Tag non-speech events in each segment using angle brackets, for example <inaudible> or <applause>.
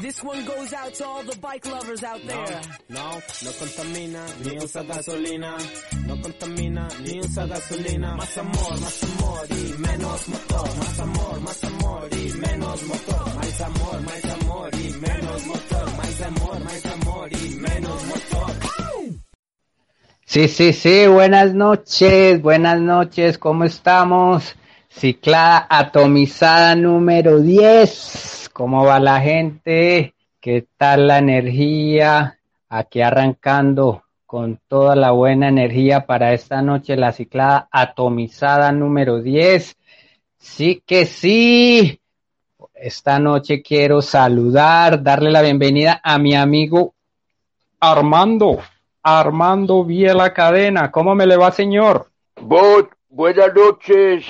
This one goes out to all the bike lovers out there. No, no contamina, ni usa gasolina. No contamina, ni usa gasolina. Más amor, más amor y menos motor. Más amor, más amor y menos motor. Más amor, más amor y menos motor. Más amor, más amor y menos motor. Sí, sí, sí, buenas noches, buenas noches, ¿cómo estamos? Ciclada atomizada número 10, ¿cómo va la gente? ¿Qué tal la energía? Aquí arrancando con toda la buena energía para esta noche, la ciclada atomizada número 10. Sí que sí. Esta noche quiero saludar, darle la bienvenida a mi amigo Armando. Armando Viela Cadena. ¿Cómo me le va, señor? Bot, buenas noches.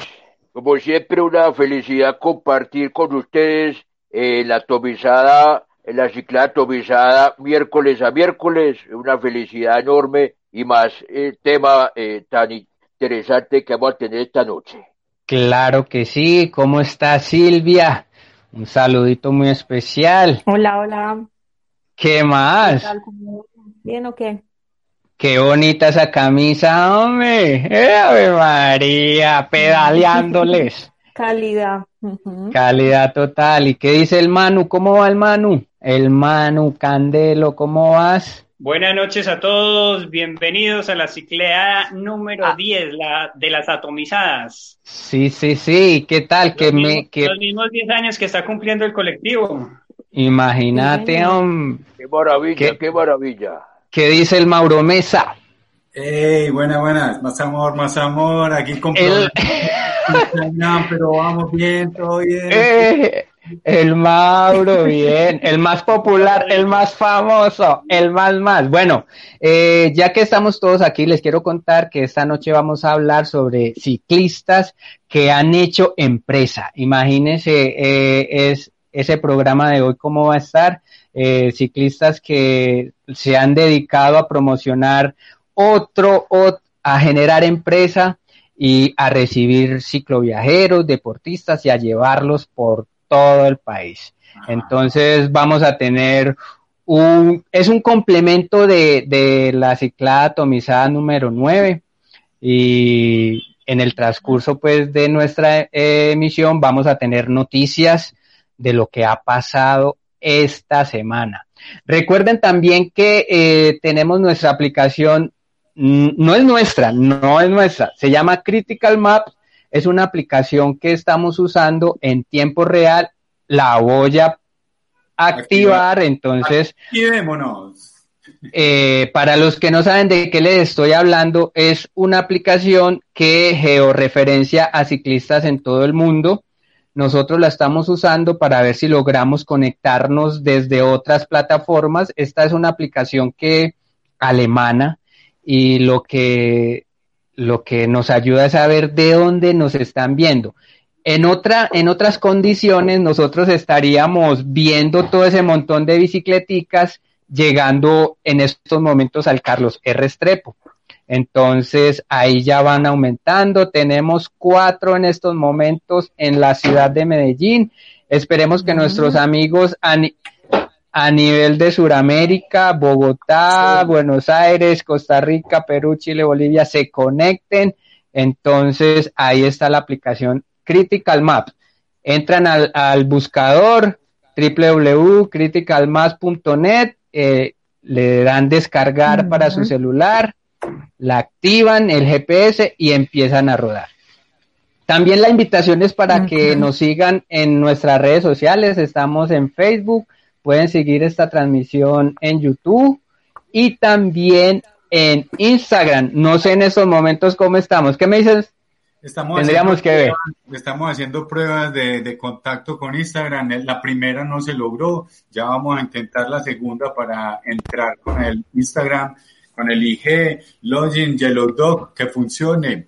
Como siempre, una felicidad compartir con ustedes eh, la atomizada, la ciclada atomizada miércoles a miércoles. Una felicidad enorme y más el tema eh, tan interesante que vamos a tener esta noche. Claro que sí. ¿Cómo está Silvia? Un saludito muy especial. Hola, hola. ¿Qué más? ¿Qué tal? ¿Cómo- ¿Bien o qué? Qué bonita esa camisa, hombre. ¡Eh, Ave María, pedaleándoles. <laughs> Calidad. Calidad total. ¿Y qué dice el Manu? ¿Cómo va el Manu? El Manu Candelo, ¿cómo vas? Buenas noches a todos, bienvenidos a la cicleada número Ah. 10, la de las atomizadas. Sí, sí, sí. ¿Qué tal? Que los, me, mismos, que los mismos 10 años que está cumpliendo el colectivo. imagínate, hombre. Qué maravilla, ¿Qué? qué, maravilla. ¿Qué dice el Mauro Mesa? Hey, buenas, buenas. Más amor, más amor. Aquí con El, pero vamos bien, todo bien. eh, el Mauro, bien. El más popular, el más famoso, el más más. Bueno, eh, ya que estamos todos aquí, les quiero contar que esta noche vamos a hablar sobre ciclistas que han hecho empresa. Imagínense, eh, es ese programa de hoy cómo va a estar. Eh, ciclistas que se han dedicado a promocionar otro, ot- a generar empresa y a recibir cicloviajeros, deportistas y a llevarlos por todo el país. Entonces vamos a tener un, es un complemento de, de la ciclada atomizada número 9 y en el transcurso pues de nuestra eh, emisión vamos a tener noticias de lo que ha pasado esta semana. Recuerden también que eh, tenemos nuestra aplicación, no es nuestra, no es nuestra, se llama Critical Maps, es una aplicación que estamos usando en tiempo real, la voy a activar, entonces Activémonos. eh, para los que no saben de qué les estoy hablando, es una aplicación que georreferencia a ciclistas en todo el mundo. Nosotros la estamos usando para ver si logramos conectarnos desde otras plataformas. Esta es una aplicación que alemana y lo que lo que nos ayuda es saber de dónde nos están viendo. En otra, en otras condiciones, nosotros estaríamos viendo todo ese montón de bicicleticas llegando en estos momentos al Carlos R. Estrepo. Entonces ahí ya van aumentando. Tenemos cuatro en estos momentos en la ciudad de Medellín. Esperemos que nuestros amigos a, ni- a nivel de Sudamérica, Bogotá, Buenos Aires, Costa Rica, Perú, Chile, Bolivia se conecten. Entonces ahí está la aplicación Critical Maps. Entran al, al buscador www.criticalmaps.net, eh, le dan descargar para su celular, la activan el GPS y empiezan a rodar. También la invitación es para que nos sigan en nuestras redes sociales. Estamos en Facebook, pueden seguir esta transmisión en YouTube y también en Instagram. No sé en estos momentos cómo estamos. ¿Qué me dices, Estamos Tendríamos haciendo que ver. Estamos haciendo pruebas de, de contacto con Instagram. La primera no se logró. Ya vamos a intentar la segunda para entrar con el Instagram, con el IG, Login, Yellow Dog, que funcione.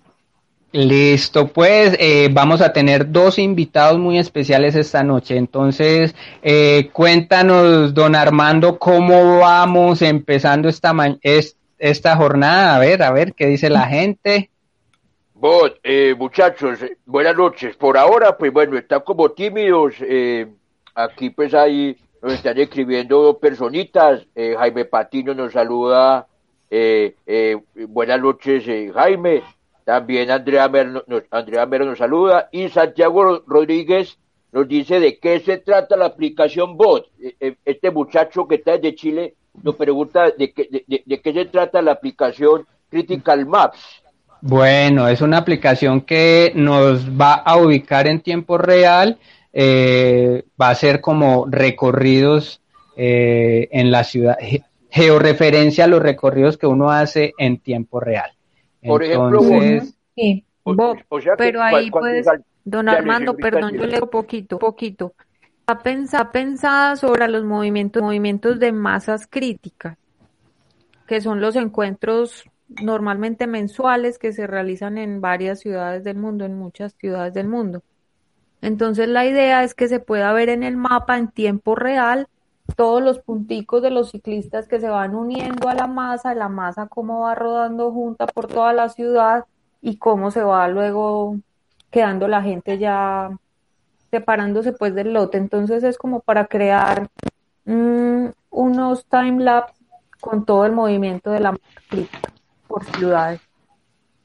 Listo, pues eh, vamos a tener dos invitados muy especiales esta noche. Entonces, eh, cuéntanos, don Armando, cómo vamos empezando esta, ma- es- esta jornada. A ver, a ver, ¿qué dice la gente? Vos, eh, muchachos, eh, buenas noches. Por ahora, pues bueno, están como tímidos. eh, aquí pues ahí nos están escribiendo dos personitas. eh, Jaime Patino nos saluda. Eh, eh, buenas noches, eh, Jaime. También Andrea Mero nos, Andrea Mero nos saluda. Y Santiago Ro- Rodríguez nos dice de qué se trata la aplicación Bot. Eh, eh, Este muchacho que está desde Chile nos pregunta de qué, de- de- qué se trata la aplicación Critical Maps. Bueno, es una aplicación que nos va a ubicar en tiempo real, eh, va a ser como recorridos eh, en la ciudad, georreferencia a los recorridos que uno hace en tiempo real. Por ejemplo, Sí, Bob, o sea que pero ahí puedes, don Armando, perdón, yo leo poquito, poquito. Está pensada, pensada sobre los movimientos, movimientos de masas críticas, que son los encuentros normalmente mensuales que se realizan en varias ciudades del mundo, en muchas ciudades del mundo. Entonces la idea es que se pueda ver en el mapa en tiempo real todos los punticos de los ciclistas que se van uniendo a la masa, la masa cómo va rodando junta por toda la ciudad y cómo se va luego quedando la gente ya separándose pues del lote. Entonces es como para crear mm, unos time lapse con todo el movimiento de la masa crítica por ciudades.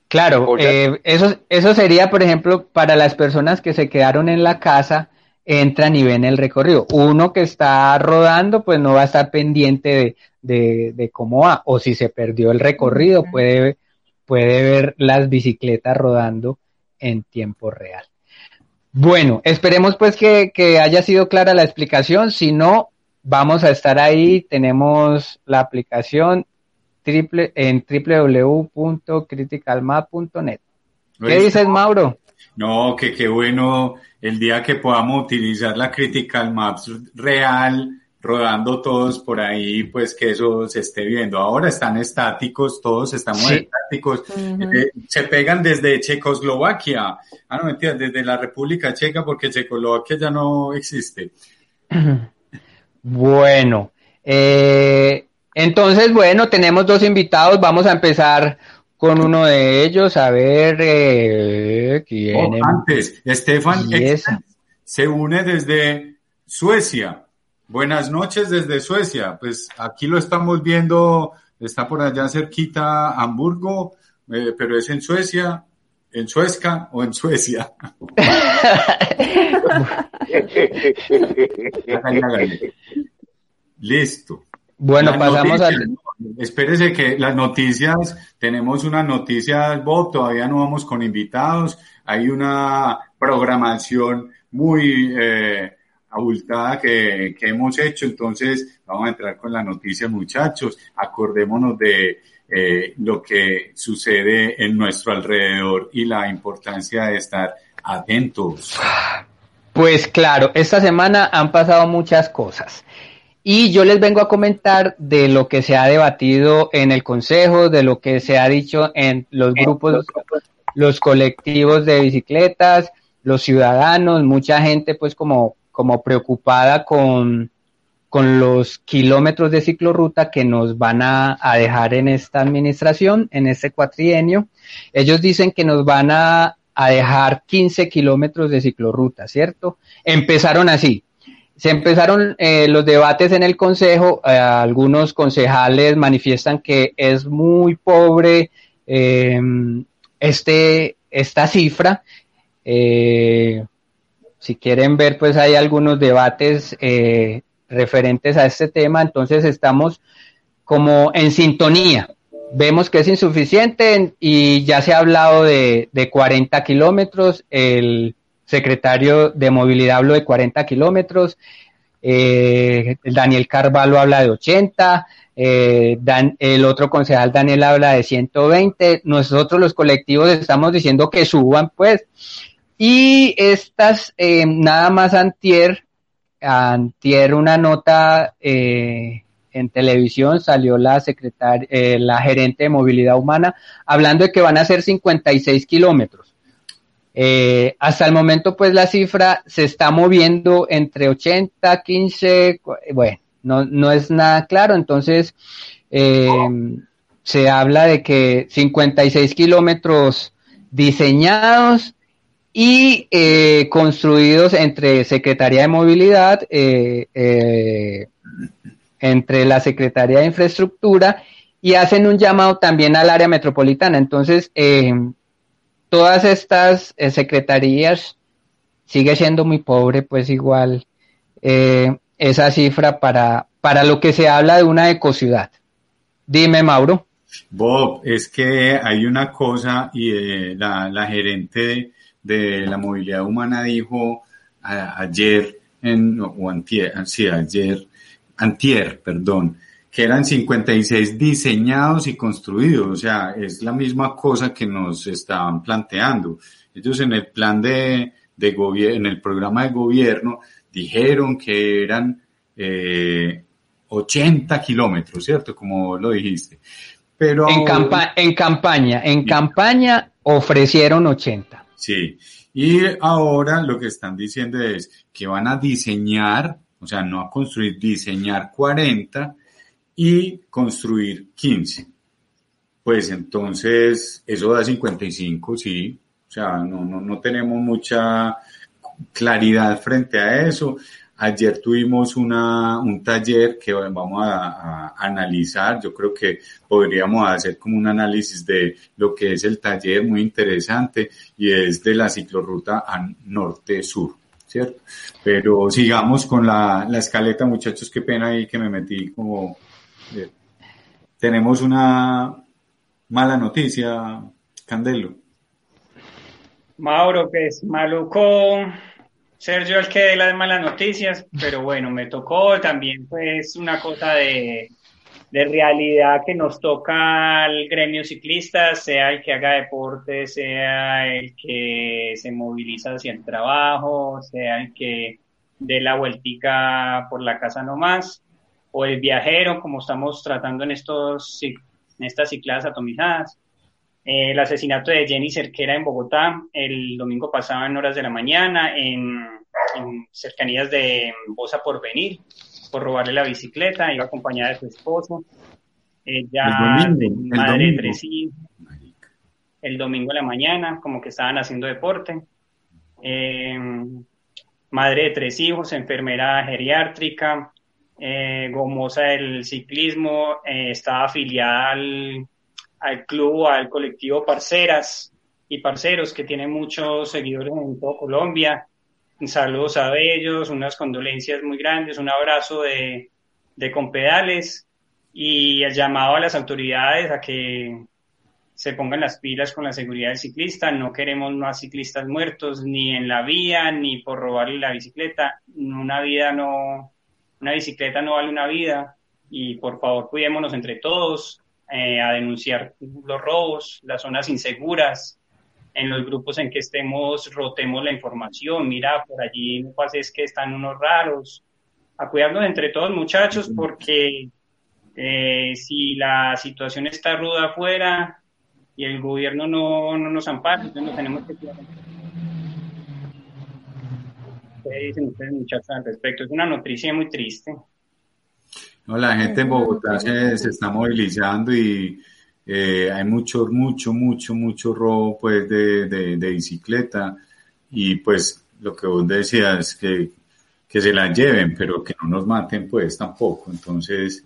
Claro, eh, eso, eso sería, por ejemplo, para las personas que se quedaron en la casa, entran y ven el recorrido. Uno que está rodando, pues no va a estar pendiente de, de, de cómo va, o si se perdió el recorrido, puede, puede ver las bicicletas rodando en tiempo real. Bueno, esperemos pues que, que haya sido clara la explicación, si no, vamos a estar ahí, tenemos la aplicación triple, en www.criticalmap.net. ¿Qué dices, Mauro? No, que qué bueno el día que podamos utilizar la Critical Maps real, rodando todos por ahí, pues que eso se esté viendo. Ahora están estáticos, todos estamos Sí. estáticos. Eh, se pegan desde Checoslovaquia. Ah, no, mentira, desde la República Checa, porque Checoslovaquia ya no existe. Bueno, eh, entonces, bueno, tenemos dos invitados. Vamos a empezar con uno de ellos. A ver, eh, quién Oh, em- antes, Estefan se une desde Suecia. Buenas noches desde Suecia. Pues aquí lo estamos viendo, está por allá cerquita Hamburgo, eh, pero es en Suecia, en Suezca o en Suecia. <laughs> Listo. Bueno, Las pasamos noticias, al... Espérese que las noticias, tenemos unas noticias, Bob, todavía no vamos con invitados, hay una programación muy eh, abultada que, que hemos hecho, entonces vamos a entrar con la noticia, muchachos, acordémonos de eh, lo que sucede en nuestro alrededor y la importancia de estar atentos. Pues claro, esta semana han pasado muchas cosas. Y yo les vengo a comentar de lo que se ha debatido en el Consejo, de lo que se ha dicho en los grupos, los colectivos de bicicletas, los ciudadanos, mucha gente pues como, como preocupada con, con los kilómetros de ciclorruta que nos van a, a dejar en esta administración, en este cuatrienio. Ellos dicen que nos van a, a dejar 15 kilómetros de ciclorruta, ¿cierto? Empezaron así. Se empezaron eh, los debates en el Consejo, eh, algunos concejales manifiestan que es muy pobre eh, este, esta cifra. Eh, si quieren ver, pues hay algunos debates eh, referentes a este tema, entonces estamos como en sintonía. Vemos que es insuficiente y ya se ha hablado de, de 40 kilómetros, el secretario de movilidad habló de 40 kilómetros, eh, Daniel Carvalho habla de 80, eh, Dan, el otro concejal Daniel habla de 120, nosotros los colectivos estamos diciendo que suban pues, y estas, eh, nada más antier, antier una nota eh, en televisión salió la secretaria, eh, la gerente de movilidad humana hablando de que van a ser 56 kilómetros. Eh, hasta el momento, pues la cifra se está moviendo entre 80, 15, bueno, no, no es nada claro. Entonces, eh, se habla de que 56 kilómetros diseñados y eh, construidos entre Secretaría de Movilidad, eh, entre la Secretaría de Infraestructura y hacen un llamado también al área metropolitana. Entonces, eh, todas estas eh, secretarías sigue siendo muy pobre, pues igual eh, esa cifra para, para lo que se habla de una ecociudad. Dime, Mauro. Bob, es que hay una cosa y eh, la, la, gerente de, la movilidad humana dijo a, ayer, en, o antier, sí, ayer, antier, perdón, que eran 56 diseñados y construidos, o sea, es la misma cosa que nos estaban planteando. Ellos en el plan de, de gobierno, en el programa de gobierno, dijeron que eran eh, 80 kilómetros, ¿cierto? Como lo dijiste. Pero en, campa en campaña, en sí. campaña ofrecieron 80. Sí, y ahora lo que están diciendo es que van a diseñar, o sea, no a construir, diseñar 40 y construir 15. Pues entonces, eso da 55, sí. O sea, no, no, no tenemos mucha claridad frente a eso. Ayer tuvimos una, un taller que vamos a, analizar. Yo creo que podríamos hacer como un análisis de lo que es el taller muy interesante y es de la ciclorruta norte-sur, ¿cierto? Pero sigamos con la, la escaleta, muchachos. Qué pena ahí que me metí como... Eh, tenemos una mala noticia, Candelo. Mauro, que es maluco. Ser yo el que dé las malas noticias, pero bueno, me tocó. También pues una cosa de, de realidad que nos toca al gremio ciclista, sea el que haga deporte, sea el que se moviliza hacia el trabajo, sea el que dé la vueltica por la casa nomás, o el viajero, como estamos tratando en, estos, en estas cicladas atomizadas. Eh, el asesinato de Jenny Cerquera en Bogotá el domingo pasado en horas de la mañana en, en cercanías de Bosa por venir por robarle la bicicleta, iba acompañada de su esposo, ella el domingo, madre el de tres hijos, el domingo a la mañana, como que estaban haciendo deporte, eh, madre de tres hijos, enfermera geriátrica, eh, gomosa del ciclismo, eh, estaba afiliada al al club, al colectivo Parceras y Parceros, que tiene muchos seguidores en todo Colombia. Saludos a ellos, unas condolencias muy grandes, un abrazo de, de compedales y el llamado a las autoridades a que se pongan las pilas con la seguridad del ciclista. No queremos más ciclistas muertos, ni en la vía, ni por robarle la bicicleta. Una vida no, una bicicleta no vale una vida. Y por favor, cuidémonos entre todos, eh, a denunciar los robos, las zonas inseguras, en los grupos en que estemos, rotemos la información, mira, por allí no pasa es que están unos raros, a cuidarnos entre todos muchachos, porque eh, si la situación está ruda afuera y el gobierno no, no nos ampara, entonces nos tenemos que cuidar. ¿Qué dicen ustedes muchachos al respecto? Es una noticia muy triste. No, la gente en Bogotá se, se está movilizando y eh, hay mucho, mucho, mucho, mucho robo pues de, de, de, bicicleta y pues lo que vos decías que, que se la lleven, pero que no nos maten pues tampoco. Entonces,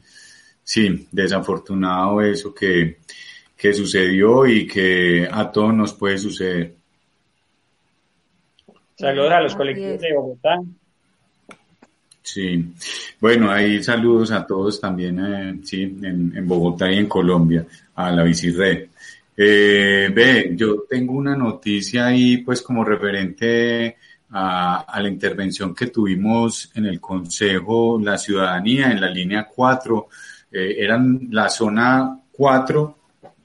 sí, desafortunado eso que, que sucedió y que a todos nos puede suceder. Saludos a los colectivos de Bogotá. Sí, bueno, ahí saludos a todos también, eh, sí, en, en, Bogotá y en Colombia, a la Bicirred. Eh, ve, yo tengo una noticia ahí, pues como referente a, la intervención que tuvimos en el Consejo, la ciudadanía en la línea 4, eh, eran la zona 4,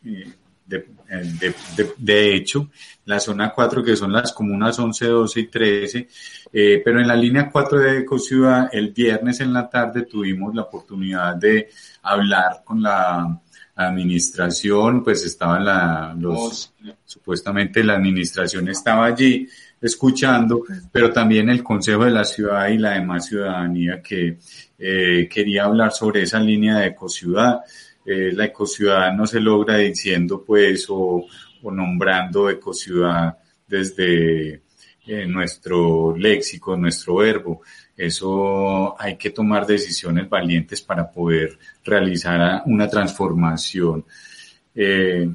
eh, de, de, de, hecho, la zona 4 que son las comunas 11, 12 y 13, eh, pero en la línea 4 de Ecociudad, el viernes en la tarde tuvimos la oportunidad de hablar con la administración, pues estaban la, los, supuestamente la administración estaba allí escuchando, pero también el Consejo de la Ciudad y la demás ciudadanía que eh, quería hablar sobre esa línea de ecociudad. Eh, la ecociudad no se logra diciendo pues o, nombrando ecociudad desde eh, nuestro léxico, nuestro verbo. Eso hay que tomar decisiones valientes para poder realizar una transformación. Eh,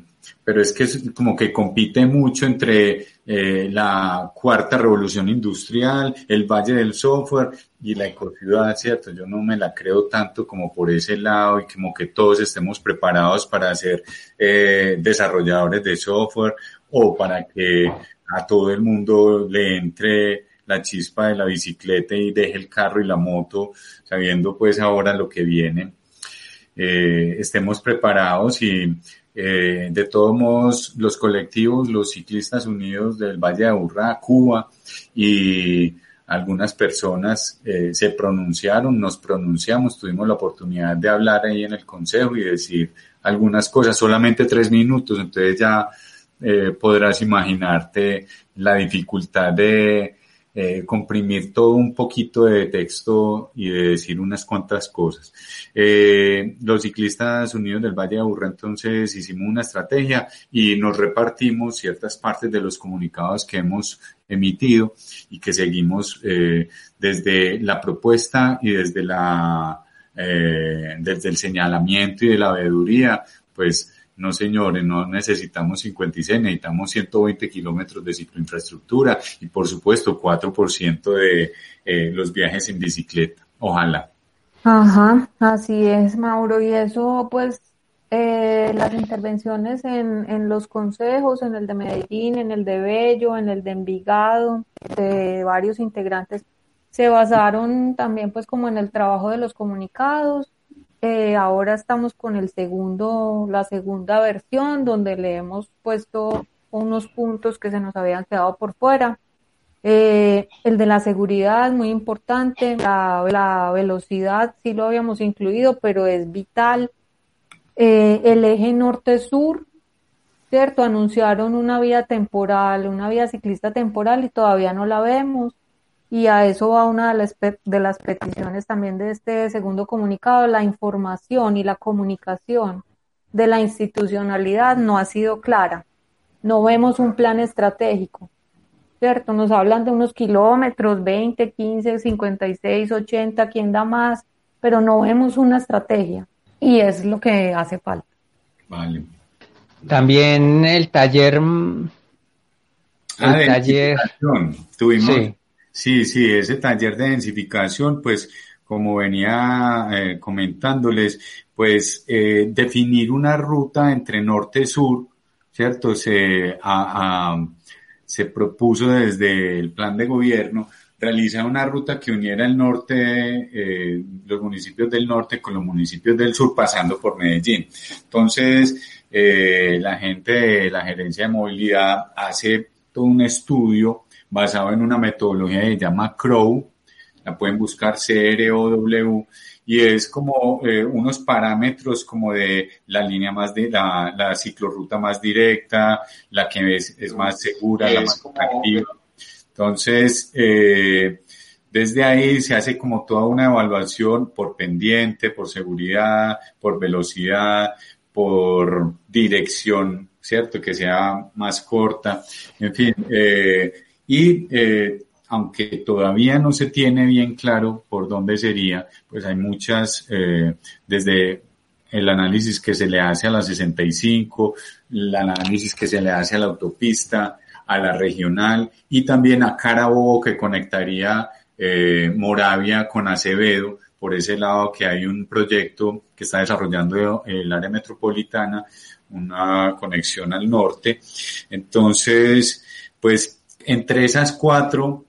pero es que es como que compite mucho entre eh, la cuarta revolución industrial, el valle del software y la ecociudad, ¿cierto? Yo no me la creo tanto como por ese lado y como que todos estemos preparados para ser eh, desarrolladores de software o para que a todo el mundo le entre la chispa de la bicicleta y deje el carro y la moto, sabiendo pues ahora lo que viene. Eh, estemos preparados y eh, de todos modos los colectivos, los ciclistas unidos del Valle de Aburrá, Cuba y algunas personas eh, se pronunciaron, nos pronunciamos, tuvimos la oportunidad de hablar ahí en el consejo y decir algunas cosas, solamente tres minutos, entonces ya eh, podrás imaginarte la dificultad de eh, comprimir todo un poquito de texto y de decir unas cuantas cosas. Eh, los ciclistas unidos del Valle de Aburra entonces hicimos una estrategia y nos repartimos ciertas partes de los comunicados que hemos emitido y que seguimos eh, desde la propuesta y desde la eh, desde el señalamiento y de la veeduría, pues no, señores, no necesitamos 56, necesitamos 120 kilómetros de cicloinfraestructura y, por supuesto, 4% de eh, los viajes en bicicleta. Ojalá. Ajá, así es, Mauro. Y eso, pues, eh, las intervenciones en, en los consejos, en el de Medellín, en el de Bello, en el de Envigado, de varios integrantes, se basaron también, pues, como en el trabajo de los comunicados eh, ahora estamos con el segundo, la segunda versión, donde le hemos puesto unos puntos que se nos habían quedado por fuera. Eh, el de la seguridad es muy importante, la, velocidad sí lo habíamos incluido, pero es vital. Eh, el eje norte-sur, ¿cierto? Anunciaron una vía temporal, una vía ciclista temporal y todavía no la vemos y a eso va una de las, de las peticiones también de este segundo comunicado, la información y la comunicación de la institucionalidad no ha sido clara. No vemos un plan estratégico, ¿cierto? Nos hablan de unos kilómetros, 20, 15, 56, 80, quién da más, pero no vemos una estrategia y es lo que hace falta. Vale. También el taller... Ah, el taller... Tuvimos... Sí, sí, ese taller de densificación, pues como venía eh, comentándoles, pues eh, definir una ruta entre norte-sur, ¿cierto? Se, se propuso desde el plan de gobierno realizar una ruta que uniera el norte, eh, los municipios del norte con los municipios del sur, pasando por Medellín. Entonces, la gente de la gerencia de movilidad hace todo un estudio basado en una metodología que se llama CROW, la pueden buscar CROW, y es como eh, unos parámetros como de la línea más de la, la ciclorruta más directa, la que es, es más segura, la más atractiva. Entonces, eh, desde ahí se hace como toda una evaluación por pendiente, por seguridad, por velocidad, por dirección, ¿cierto? Que sea más corta. En fin, eh, y eh, aunque todavía no se tiene bien claro por dónde sería, pues hay muchas, eh, desde el análisis que se le hace a la 65, el análisis que se le hace a la autopista, a la regional y también a Carabobo que conectaría eh, Moravia con Acevedo. Por ese lado que hay un proyecto que está desarrollando el área metropolitana, una conexión al norte. Entonces, pues entre esas cuatro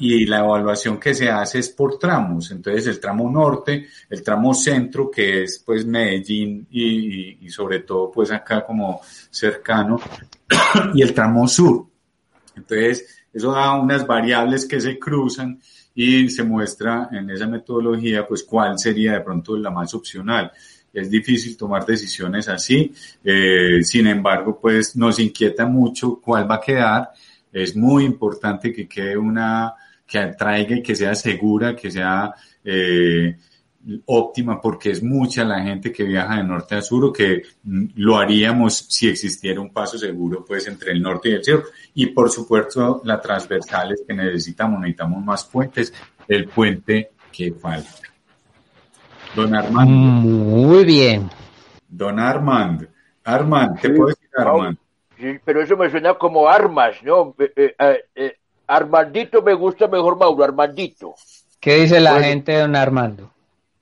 y la evaluación que se hace es por tramos. Entonces el tramo norte, el tramo centro, que es pues Medellín y, sobre todo pues acá como cercano, <coughs> y el tramo sur. Entonces eso da unas variables que se cruzan y se muestra en esa metodología pues cuál sería de pronto la más opcional. Es difícil tomar decisiones así, eh, sin embargo pues nos inquieta mucho cuál va a quedar. Es muy importante que quede una que atraiga y que sea segura, que sea eh, óptima, porque es mucha la gente que viaja de norte a sur o que mm, lo haríamos si existiera un paso seguro pues entre el norte y el sur. Y por supuesto las transversales que necesitamos, necesitamos más puentes, el puente que falta. Don Armando. Muy bien. Don Armando. Armand, ¿qué puedo decir Armand? Sí, pero eso me suena como armas, ¿no? Eh, eh, eh, Armandito me gusta mejor, Mauro, Armandito. ¿Qué dice la Bueno. gente, don Armando?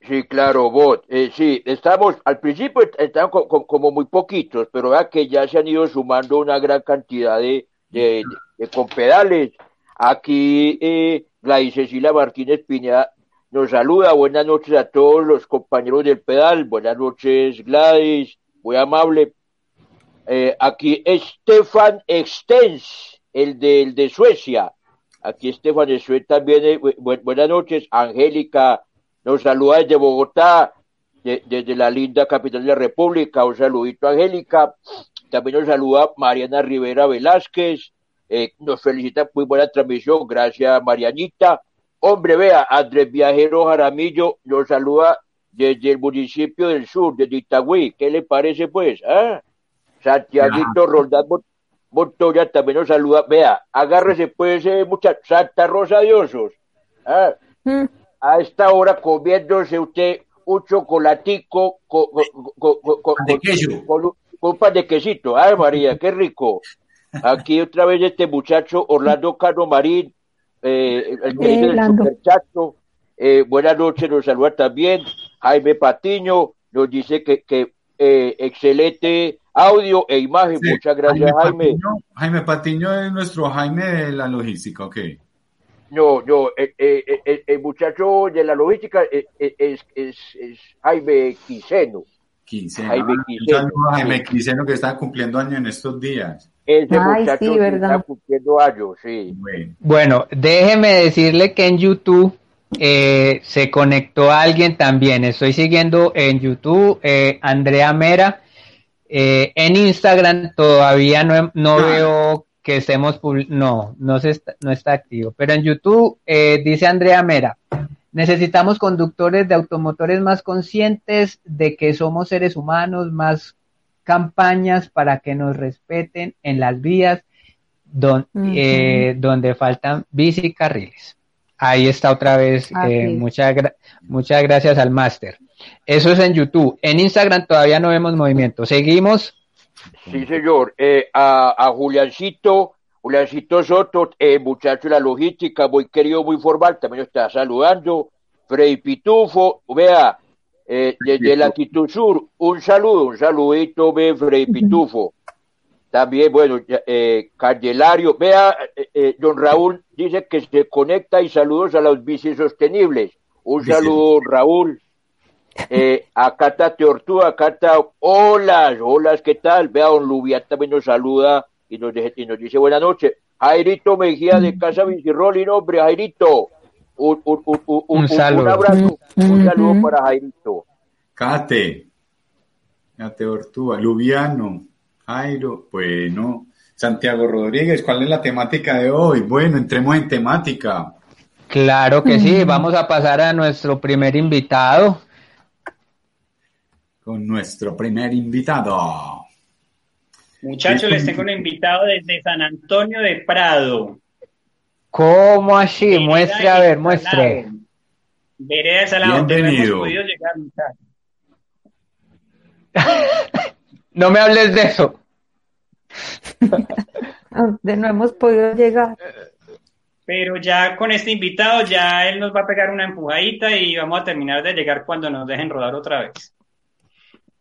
Sí, claro, bot. Eh, sí, estamos, al principio est- estaban co- co- como muy poquitos, pero vea que ya se han ido sumando una gran cantidad de, de, de compedales. Aquí, eh, Gladys Cecilia Martínez Piña nos saluda. Buenas noches a todos los compañeros del pedal. Buenas noches, Gladys. Muy amable. Eh, aquí Stefan Extens, el de, de Suecia. Aquí Estefan Suecia también. eh, bu- buenas noches, Angélica. Nos saluda desde Bogotá, de- desde la linda capital de la República. Un saludito, Angélica. También nos saluda Mariana Rivera Velázquez. Eh, nos felicita, muy buena transmisión. Gracias, Marianita. Hombre, vea, Andrés Viajero Jaramillo nos saluda desde el municipio del sur, desde Itagüí. ¿Qué le parece, pues? ¿Ah? Santiaguito Roldán Mon- Montoya también nos saluda. Vea, agárrese, pues, eh, mucha Santa Rosa de Osos. ¿Ah? Mm, a esta hora comiéndose usted un chocolatico con, con, con, con- con- De queso. con un- pan de quesito. Ay, María, qué rico. Aquí otra vez este muchacho Orlando Cano Marín, eh, el que del superchato. Eh, buenas noches, nos saluda también Jaime Patiño, nos dice que, que eh, excelente audio e imagen. Sí, Muchas gracias, Jaime. Patiño, Jaime Patiño es nuestro Jaime de la logística, ok. No, no, eh, eh, eh, el, muchacho de la logística es, es, es Jaime Quiseno. Quinceno. Jaime Un Quiseno. saludo a Jaime Quiseno que está cumpliendo año en estos días. Ese Ay, muchacho sí, que ¿verdad? está cumpliendo años, sí. Bueno, Bueno, déjeme decirle que en YouTube eh, se conectó alguien también. Estoy siguiendo en YouTube eh, Andrea Mera. Eh, en Instagram todavía no, no Ah. veo que estemos no, no se está, no está activo. Pero en YouTube eh, dice Andrea Mera, necesitamos conductores de automotores más conscientes de que somos seres humanos, más campañas para que nos respeten en las vías don- eh, donde faltan bicicarriles. Ahí está otra vez. Eh, muchas, gra- muchas gracias al máster. Eso es en YouTube. En Instagram todavía no vemos movimiento. Seguimos. Sí, señor. Eh, a, a Juliancito, Juliancito Soto, eh, muchacho de la logística, muy querido, muy formal, también está saludando. Freddy Pitufo, vea, eh, desde Latitud Sur, un saludo, un saludito, ve, Freddy Pitufo. También, bueno, eh, Candelario, vea, eh, eh, don Raúl dice que se conecta y saludos a los bicis sostenibles. Un saludo, Raúl. Eh, acá está Teortúa, acá está Hola, hola, ¿qué tal? Vea, don Lubián también nos saluda y nos, deje- y nos dice buenas noches. Jairito Mejía de Casa Bicirrolling, hombre, Jairito. Un, un, un, un, Un saludo. abrazo, un saludo Ujú. para Jairito. Cate, Cate Ortúa, Lubiano, Jairo, bueno, Santiago Rodríguez, ¿cuál es la temática de hoy? Bueno, entremos en temática. Claro que sí. Vamos a pasar a nuestro primer invitado. Con nuestro primer invitado. Muchachos, les tengo un invitado desde San Antonio de Prado. ¿Cómo así? Vereda Muestre, a ver, muestre. Vereda Salado, no Bienvenido. podido llegar, muchachos. <laughs> No me hables de eso. a donde no hemos podido llegar. Pero ya con este invitado, ya él nos va a pegar una empujadita y vamos a terminar de llegar cuando nos dejen rodar otra vez.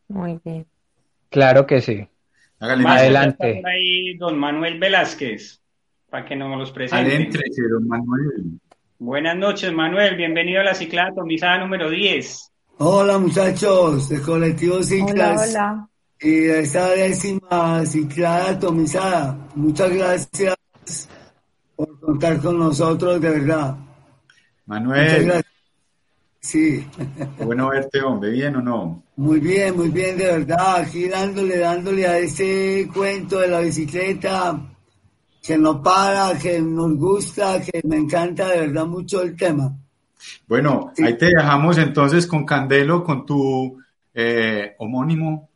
Muy bien. Claro que sí. Hágale adelante. ahí don Manuel Velázquez, para que nos los presente. Adéntrese, don Manuel. Buenas noches, Manuel. Bienvenido a la ciclada atomizada número 10. Hola, muchachos del colectivo Ciclas. Hola, hola. Y de esta décima ciclada atomizada. Muchas gracias por contar con nosotros, de verdad. Muchas Manuel, gracias. Sí, bueno verte, hombre, ¿bien o no? muy bien, muy bien, de verdad. Aquí dándole, dándole a ese cuento de la bicicleta que no para, que nos gusta, que me encanta de verdad mucho el tema. Bueno, Sí. ahí te dejamos entonces con Candelo, con tu eh, homónimo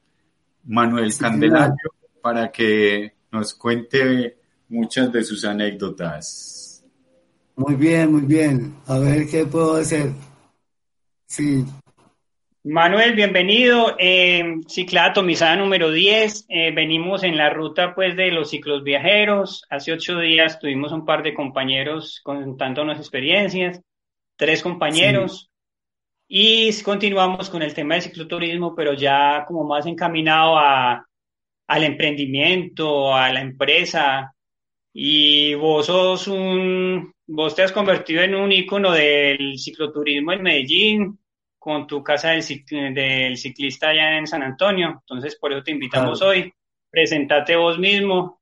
Manuel Sí, Candelario, para que nos cuente muchas de sus anécdotas. Muy bien, muy bien. A ver qué puedo hacer. Sí, Manuel, bienvenido. Eh, ciclada atomizada número 10. Eh, venimos en la ruta pues de los ciclos viajeros. Hace ocho días tuvimos un par de compañeros contándonos experiencias, tres compañeros. Y continuamos con el tema del cicloturismo, pero ya como más encaminado a, al emprendimiento, a la empresa. Y vos sos un, vos te has convertido en un ícono del cicloturismo en Medellín, con tu casa del, cic- del ciclista allá en San Antonio. Entonces, por eso te invitamos Claro. hoy. Presentate vos mismo,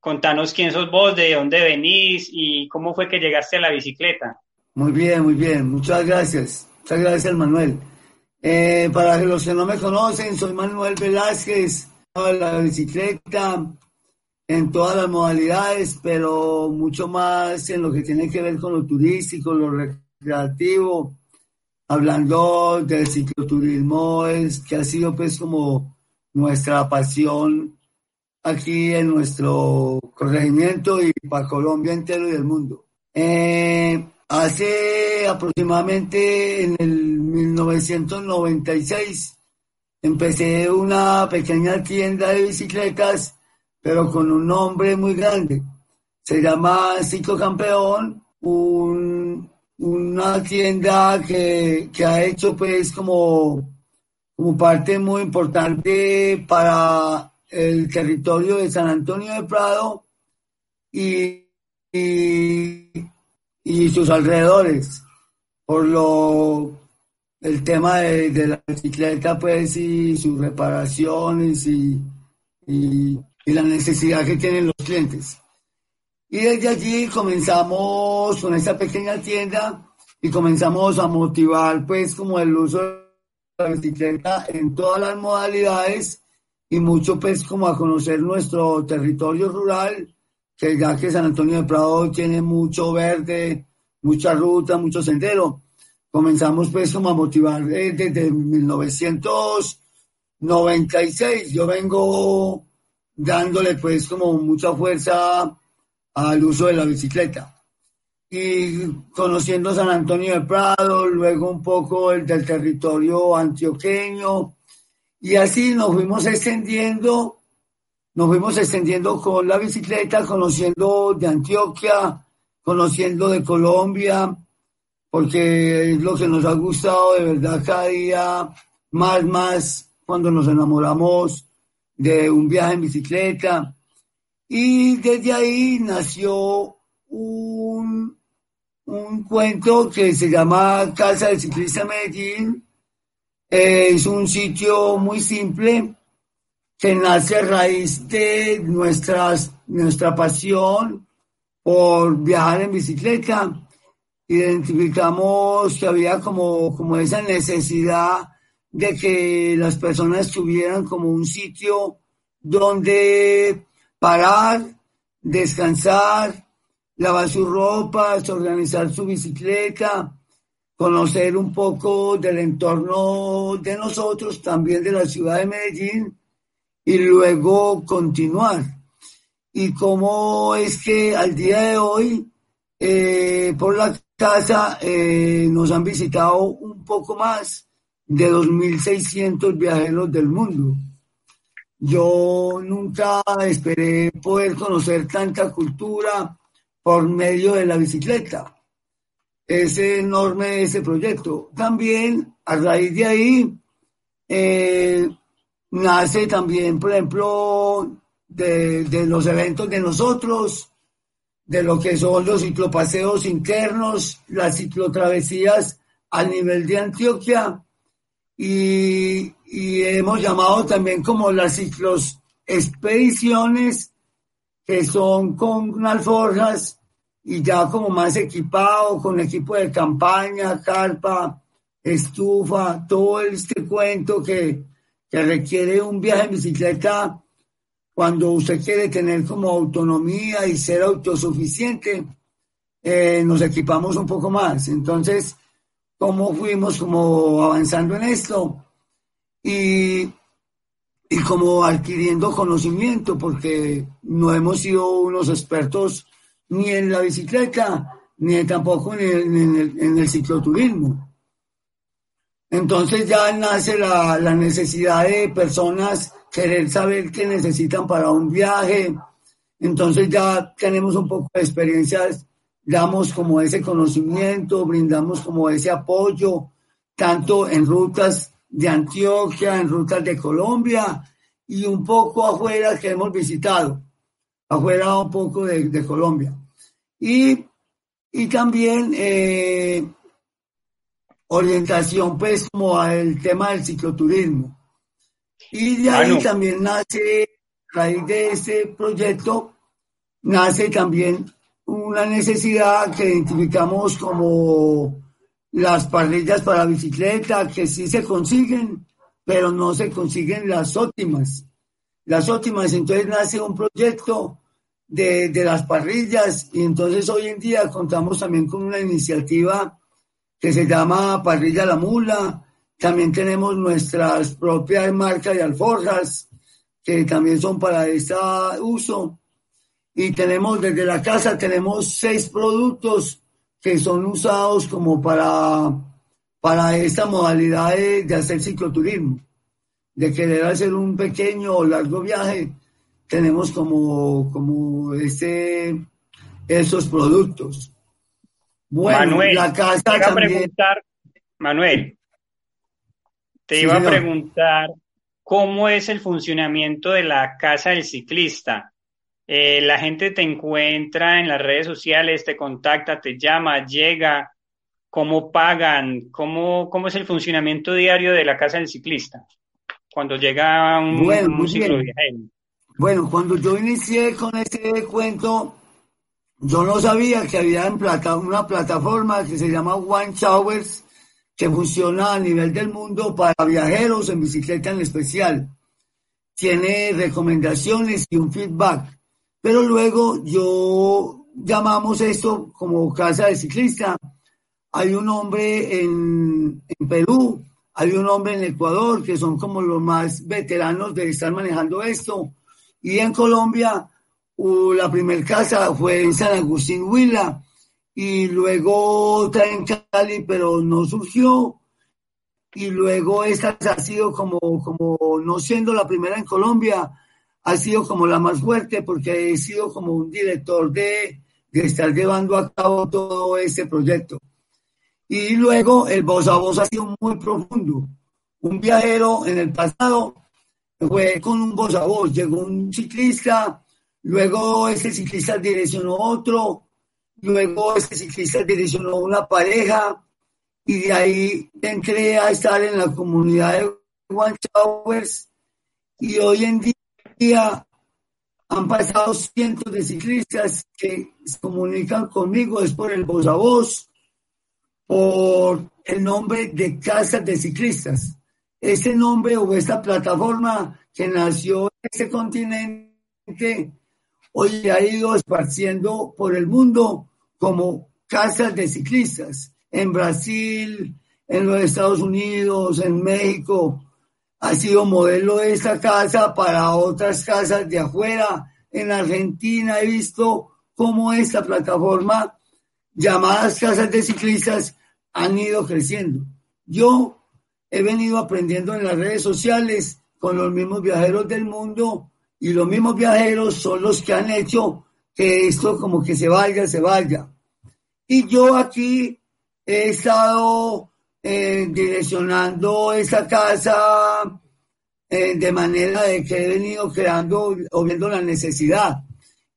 contanos quién sos vos, de dónde venís y cómo fue que llegaste a la bicicleta. muy bien, muy bien. Muchas gracias. Muchas gracias, Manuel. Eh, para los que no me conocen, soy Manuel Velázquez, de la bicicleta en todas las modalidades, pero mucho más en lo que tiene que ver con lo turístico, lo recreativo, hablando del cicloturismo, es que ha sido pues como nuestra pasión aquí en nuestro corregimiento y para Colombia entero y el mundo. Eh, hace aproximadamente en el 1996 empecé una pequeña tienda de bicicletas, pero con un nombre muy grande. Se llama Ciclo Campeón, un- una tienda que, que ha hecho pues como, como parte muy importante para el territorio de San Antonio de Prado y, y, y sus alrededores, por lo el tema de, de la bicicleta pues y sus reparaciones y, y, y la necesidad que tienen los clientes. Y desde allí comenzamos con esta pequeña tienda y comenzamos a motivar pues como el uso de la bicicleta en todas las modalidades y mucho pues como a conocer nuestro territorio rural, que ya que San Antonio de Prado tiene mucho verde, mucha ruta, mucho sendero. Comenzamos pues como a motivar eh, desde 1996. Yo vengo dándole pues como mucha fuerza al uso de la bicicleta. Y conociendo San Antonio de Prado, luego un poco el del territorio antioqueño, y así nos fuimos extendiendo, nos fuimos extendiendo con la bicicleta, conociendo de Antioquia, conociendo de Colombia, porque es lo que nos ha gustado de verdad cada día más, más cuando nos enamoramos de un viaje en bicicleta. Y desde ahí nació un, un cuento que se llama Casa del Ciclista Medellín. Es un sitio muy simple que nace a raíz de nuestras, nuestra pasión por viajar en bicicleta. Identificamos que había como, como esa necesidad de que las personas tuvieran como un sitio donde parar, descansar, lavar sus ropas, organizar su bicicleta, conocer un poco del entorno de nosotros, también de la ciudad de Medellín, y luego continuar. Y cómo es que al día de hoy, eh, por la casa, eh, nos han visitado un poco más de 2.600 viajeros del mundo. Yo nunca esperé poder conocer tanta cultura por medio de la bicicleta. Es enorme ese proyecto. También, a raíz de ahí, eh, nace también, por ejemplo, de, de los eventos de nosotros, de lo que son los ciclopaseos internos, las ciclotravesías a nivel de Antioquia y, y hemos llamado también como las ciclos expediciones que son con alforjas y ya como más equipado, con equipo de campaña, carpa, estufa, todo este cuento que, que requiere un viaje en bicicleta cuando usted quiere tener como autonomía y ser autosuficiente, eh, nos equipamos un poco más. Entonces, ¿cómo fuimos como avanzando en esto? Y, y como adquiriendo conocimiento, porque no hemos sido unos expertos ni en la bicicleta, ni tampoco en el, en el, en el cicloturismo. Entonces ya nace la, la necesidad de personas querer saber qué necesitan para un viaje. Entonces ya tenemos un poco de experiencias, damos como ese conocimiento, brindamos como ese apoyo, tanto en rutas de Antioquia, en rutas de Colombia y un poco afuera que hemos visitado, afuera un poco de, de Colombia. Y, y también eh, orientación pues como al tema del cicloturismo. Y de ahí también nace, a raíz de este proyecto, nace también una necesidad que identificamos como las parrillas para bicicleta, que sí se consiguen, pero no se consiguen las óptimas. Las óptimas, entonces nace un proyecto de, de las parrillas y entonces hoy en día contamos también con una iniciativa que se llama Parrilla La Mula, también tenemos nuestras propias marcas de alforjas, que también son para este uso. Y tenemos desde la casa, tenemos seis productos que son usados como para, para esta modalidad de, hacer cicloturismo, de querer hacer un pequeño o largo viaje. Tenemos como, como este, esos productos. Bueno, Manuel, la casa también... preguntar, Manuel, te iba a preguntar cómo es el funcionamiento de la casa del ciclista. Eh, la gente te encuentra en las redes sociales, te contacta, te llama, llega, cómo pagan, cómo, cómo es el funcionamiento diario de la casa del ciclista cuando llega un, bueno, un Bueno, cuando yo inicié con este cuento, yo no sabía que había una plataforma que se llama One Showers, que funciona a nivel del mundo para viajeros en bicicleta en especial. Tiene recomendaciones y un feedback. Pero luego yo llamamos esto como casa de ciclista. Hay un hombre en, en Perú, hay un hombre en Ecuador, que son como los más veteranos de estar manejando esto. Y en Colombia, la primer casa fue en San Agustín Huila y luego otra en Cali, pero no surgió. Y luego esta ha sido como, como, no siendo la primera en Colombia, ha sido como la más fuerte porque he sido como un director de, de estar llevando a cabo todo este proyecto. Y luego el voz a voz ha sido muy profundo. Un viajero en el pasado fue con un voz a voz, llegó un ciclista, luego ese ciclista direccionó otro, Luego este ciclista direccionó una pareja y de ahí entré a estar en la comunidad de One Towers y hoy en día han pasado cientos de ciclistas que se comunican conmigo, es por el voz a voz, por el nombre de Casas de Ciclistas. Ese nombre o esta plataforma que nació en este continente hoy ha ido esparciendo por el mundo como casas de ciclistas en Brasil, en los Estados Unidos, en México. Ha sido modelo de esta casa para otras casas de afuera. En Argentina he visto cómo esta plataforma, llamadas casas de ciclistas, han ido creciendo. Yo he venido aprendiendo en las redes sociales con los mismos viajeros del mundo y los mismos viajeros son los que han hecho que esto como que se vaya, se vaya. Y yo aquí he estado eh, direccionando esa casa eh, de manera de que he venido creando o viendo la necesidad.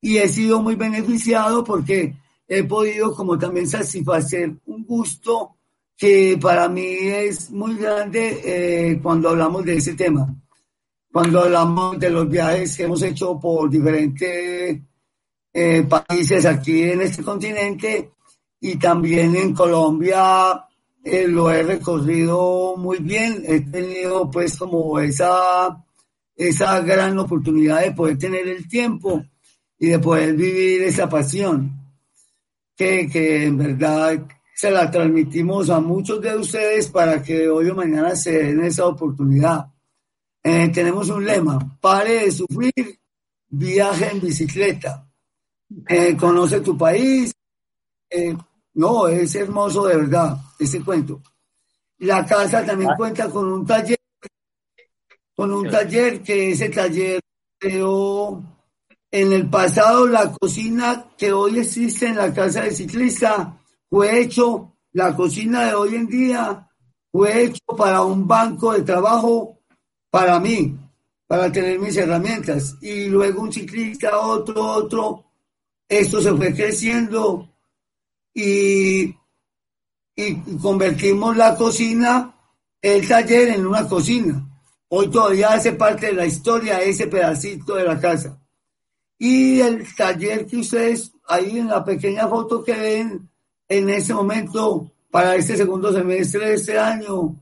y he sido muy beneficiado porque he podido como también satisfacer un gusto que para mí es muy grande eh, cuando hablamos de ese tema. Cuando hablamos de los viajes que hemos hecho por diferentes eh, países aquí en este continente y también en Colombia eh, lo he recorrido muy bien. He tenido pues como esa, esa gran oportunidad de poder tener el tiempo y de poder vivir esa pasión que, que en verdad se la transmitimos a muchos de ustedes para que hoy o mañana se den esa oportunidad. Eh, tenemos un lema, pare de sufrir, viaje en bicicleta, eh, conoce tu país. Eh, no, es hermoso de verdad ese cuento. La casa también ah. cuenta con un taller, con un taller que ese taller creó en el pasado la cocina que hoy existe en la casa de ciclista fue hecho, la cocina de hoy en día fue hecho para un banco de trabajo para mí, para tener mis herramientas. Y luego un ciclista, otro, otro. Esto se fue creciendo y, y convertimos la cocina, el taller en una cocina. Hoy todavía hace parte de la historia ese pedacito de la casa. Y el taller que ustedes ahí en la pequeña foto que ven en este momento, para este segundo semestre de este año,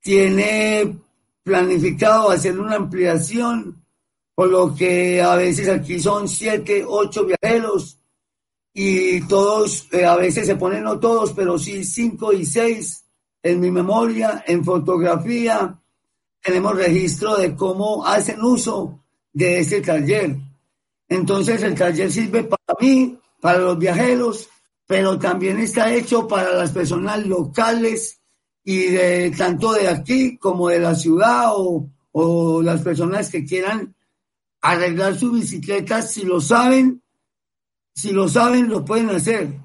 tiene planificado hacer una ampliación, por lo que a veces aquí son siete, ocho viajeros y todos, eh, a veces se ponen no todos, pero sí cinco y seis en mi memoria, en fotografía, tenemos registro de cómo hacen uso de este taller. Entonces el taller sirve para mí, para los viajeros, pero también está hecho para las personas locales y de tanto de aquí como de la ciudad o, o las personas que quieran arreglar su bicicleta, si lo saben, si lo saben, lo pueden hacer.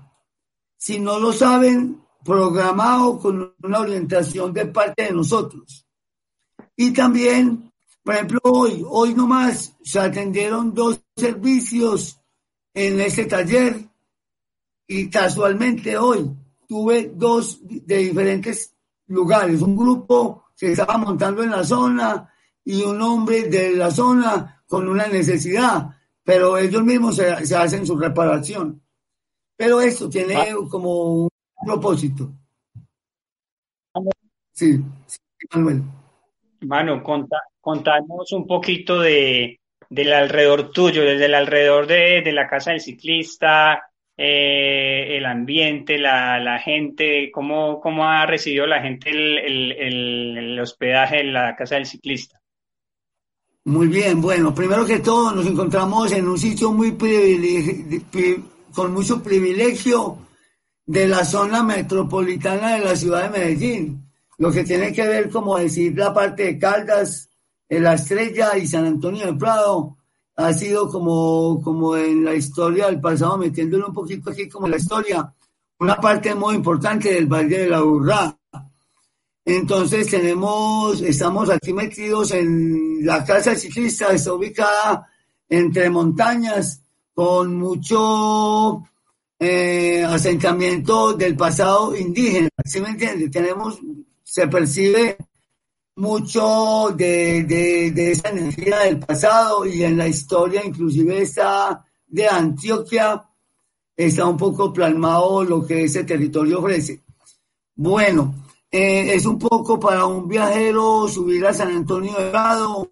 Si no lo saben, programado con una orientación de parte de nosotros. Y también, por ejemplo, hoy, hoy nomás se atendieron dos servicios en este taller y casualmente hoy tuve dos de diferentes lugares, un grupo que estaba montando en la zona y un hombre de la zona con una necesidad, pero ellos mismos se, hacen su reparación. Pero esto tiene ah. como un propósito. Sí, Manuel. Manu, contanos un poquito de, del alrededor tuyo, desde el alrededor de, de la casa del ciclista, eh, el ambiente, la, la gente, cómo, cómo ha recibido la gente el, el, el, hospedaje en la casa del ciclista. Muy bien, bueno, primero que todo nos encontramos en un sitio muy con mucho privilegio de la zona metropolitana de la ciudad de Medellín, lo que tiene que ver, como decir, la parte de Caldas, La Estrella y San Antonio de Prado, ha sido como, como en la historia del pasado, metiéndolo un poquito aquí como en la historia, una parte muy importante del Valle de la Urrá. Entonces tenemos, estamos aquí metidos en la casa ciclista, está ubicada entre montañas, con mucho eh, asentamiento del pasado indígena, ¿sí me entiende? Tenemos, se percibe mucho de, de, esa energía del pasado y en la historia, inclusive esta de Antioquia, está un poco plasmado lo que ese territorio ofrece. Bueno, eh, es un poco para un viajero subir a San Antonio de Prado,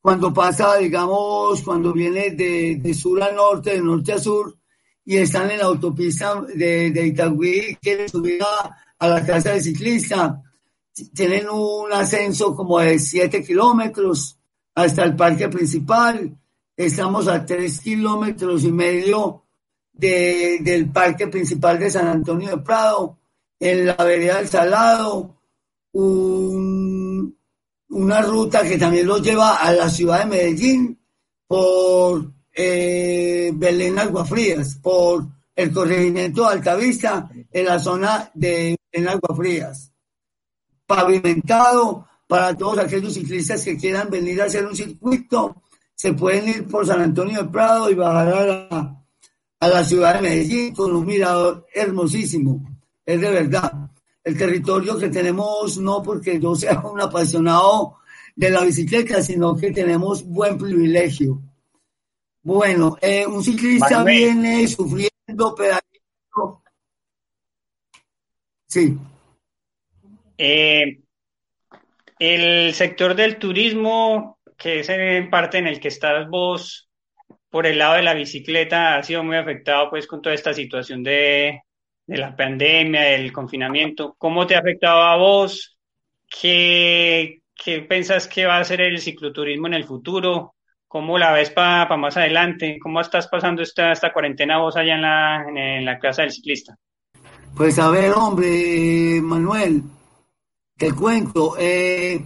cuando pasa, digamos, cuando viene de, sur a norte, de norte a sur, y están en la autopista de, de Itagüí, quieren subir a, a la casa de ciclista tienen un ascenso como de 7 kilómetros hasta el parque principal. Estamos a 3 kilómetros y medio de, del parque principal de San Antonio de Prado, en la vereda del Salado, un, una ruta que también los lleva a la ciudad de Medellín por eh, Belén Aguafrías, por el corregimiento de Altavista en la zona de Belén Aguafrías pavimentado para todos aquellos ciclistas que quieran venir a hacer un circuito se pueden ir por San Antonio de Prado y bajar a la ciudad de Medellín con un mirador hermosísimo. Es de verdad. El territorio que tenemos, no porque yo sea un apasionado de la bicicleta, sino que tenemos buen privilegio. Bueno, eh, un ciclista Manuel. viene sufriendo, pedaleando. Sí. Eh, el sector del turismo, que es en parte en el que estás vos, por el lado de la bicicleta, ha sido muy afectado pues con toda esta situación de, de la pandemia, del confinamiento. ¿Cómo te ha afectado a vos? ¿Qué, qué pensás que va a ser el cicloturismo en el futuro? ¿Cómo la ves para más adelante? ¿Cómo estás pasando esta, esta cuarentena vos allá en la, en, la casa del ciclista? Pues a ver, hombre, Manuel, te cuento, eh,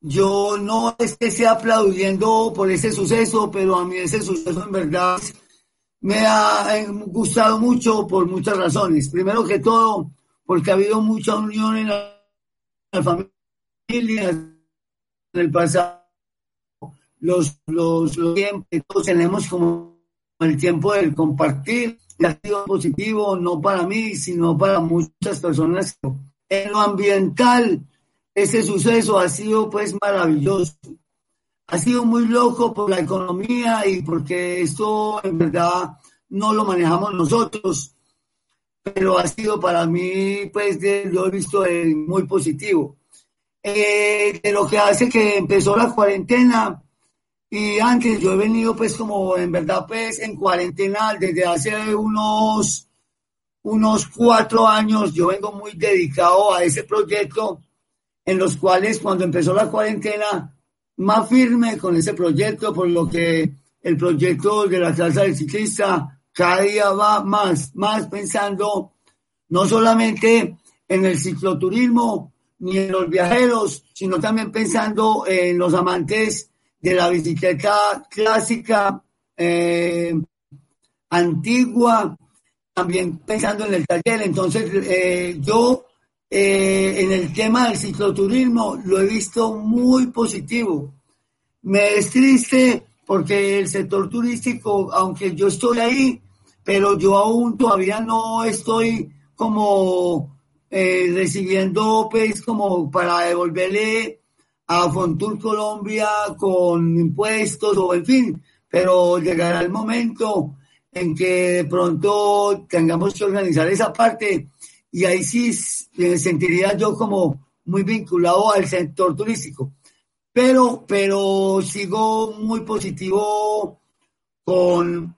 yo no es que esté aplaudiendo por ese suceso, pero a mí ese suceso en verdad me ha gustado mucho por muchas razones. Primero que todo, porque ha habido mucha unión en la, la familia en el pasado. Los, los, los tiempos, todos tenemos como el tiempo del compartir y ha sido positivo no para mí, sino para muchas personas. En lo ambiental, ese suceso ha sido pues maravilloso. Ha sido muy loco por la economía y porque esto en verdad no lo manejamos nosotros, pero ha sido para mí pues de, lo he visto eh, muy positivo. Eh, de lo que hace que empezó la cuarentena y antes yo he venido pues como en verdad pues en cuarentena desde hace unos unos cuatro años yo vengo muy dedicado a ese proyecto en los cuales cuando empezó la cuarentena más firme con ese proyecto por lo que el proyecto de la clase del ciclista cada día va más más pensando no solamente en el cicloturismo ni en los viajeros sino también pensando en los amantes de la bicicleta clásica, eh, antigua, también pensando en el taller. Entonces, eh, yo eh, en el tema del cicloturismo lo he visto muy positivo. Me es triste porque el sector turístico, aunque yo estoy ahí, pero yo aún todavía no estoy como eh, recibiendo, pues, como para devolverle a Fontur Colombia con impuestos o en fin, pero llegará el momento en que de pronto tengamos que organizar esa parte y ahí sí me sentiría yo como muy vinculado al sector turístico. Pero, pero sigo muy positivo con,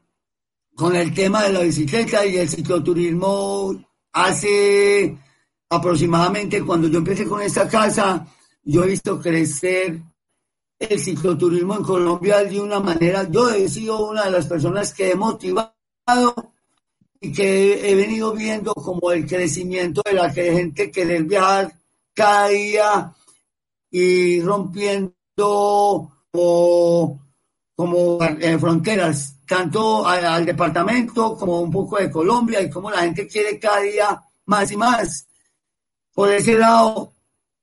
con el tema de la bicicleta y el cicloturismo. Hace aproximadamente cuando yo empecé con esta casa, yo he visto crecer el cicloturismo en Colombia de una manera, yo he sido una de las personas que he motivado y que he venido viendo como el crecimiento de la gente querer viajar cada día y rompiendo como, como eh, fronteras, tanto al, al departamento como un poco de Colombia y como la gente quiere cada día más y más. Por ese lado,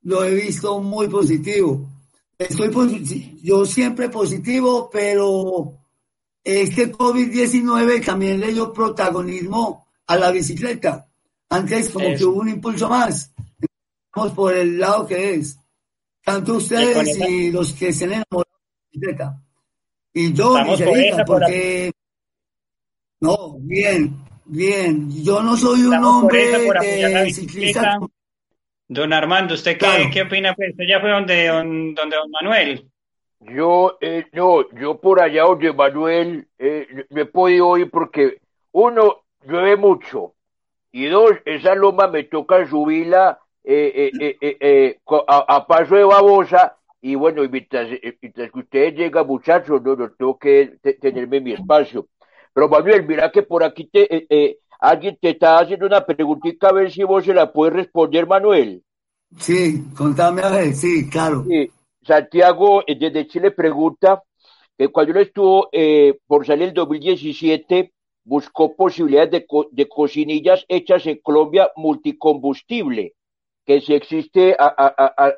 lo he visto muy positivo. Estoy yo siempre positivo, pero este COVID-19 también le dio protagonismo a la bicicleta. Antes como que hubo un impulso más. Vamos por el lado que es. Tanto ustedes y los que se han enamorado de la bicicleta. Y yo, por porque... No, bien, bien. Yo no soy un Estamos hombre por de bicicleta. ciclista Don Armando, ¿usted qué, Claro. qué opina? Pues usted ya fue donde, don- donde don Manuel. Yo, eh, no, yo por allá donde Manuel, eh, no he podido ir porque, uno, llueve mucho, y dos, esa loma me toca subirla eh, eh, eh, eh, eh, a, a paso de babosa, y bueno, y mientras, mientras que ustedes llegan, muchachos, no, no tengo que te- tenerme mi espacio. Pero Manuel, mira que por aquí te, eh, eh, alguien te está haciendo una preguntita, a ver si vos se la puedes responder, Manuel. Sí, contame a ver, sí, claro. Sí, Santiago eh, desde Chile pregunta que cuando él estuvo eh, por salir el 2017 buscó posibilidades de, co- de cocinillas hechas en Colombia multicombustible, que si existe a-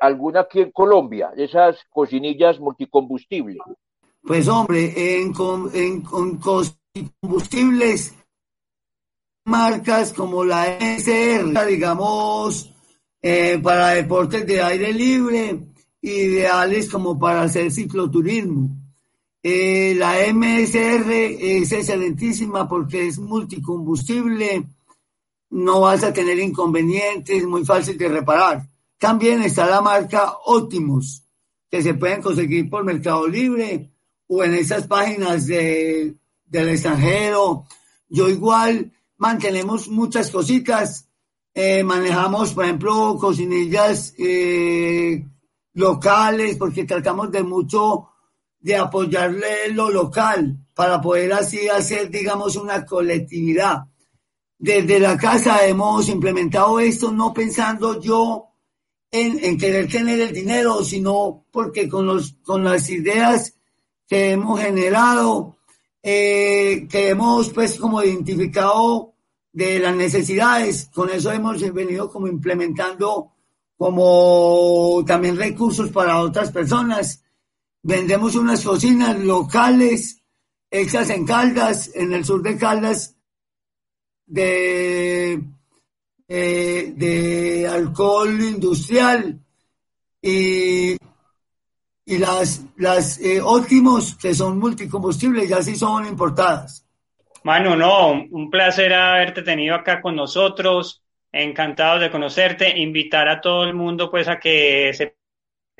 alguna aquí en Colombia, esas cocinillas multicombustible. Pues hombre, en, com- en, con combustibles, marcas como la SR, digamos, eh, para deportes de aire libre, ideales como para hacer cicloturismo. Eh, la MSR es excelentísima porque es multicombustible, no vas a tener inconvenientes, muy fácil de reparar. También está la marca Optimus, que se pueden conseguir por Mercado Libre o en esas páginas de, del extranjero. Yo igual mantenemos muchas cositas. Eh, manejamos, por ejemplo, cocinillas eh, locales, porque tratamos de mucho de apoyarle lo local para poder así hacer, digamos, una colectividad. Desde la casa hemos implementado esto no pensando yo en, en querer tener el dinero, sino porque con, los, con las ideas que hemos generado, eh, que hemos pues como identificado de las necesidades, con eso hemos venido como implementando como también recursos para otras personas. Vendemos unas cocinas locales hechas en Caldas, en el sur de Caldas, de, eh, de alcohol industrial y, y las, las eh, óptimos que son multicombustibles ya sí son importadas. Manu, no, un placer haberte tenido acá con nosotros, encantado de conocerte, invitar a todo el mundo pues a que se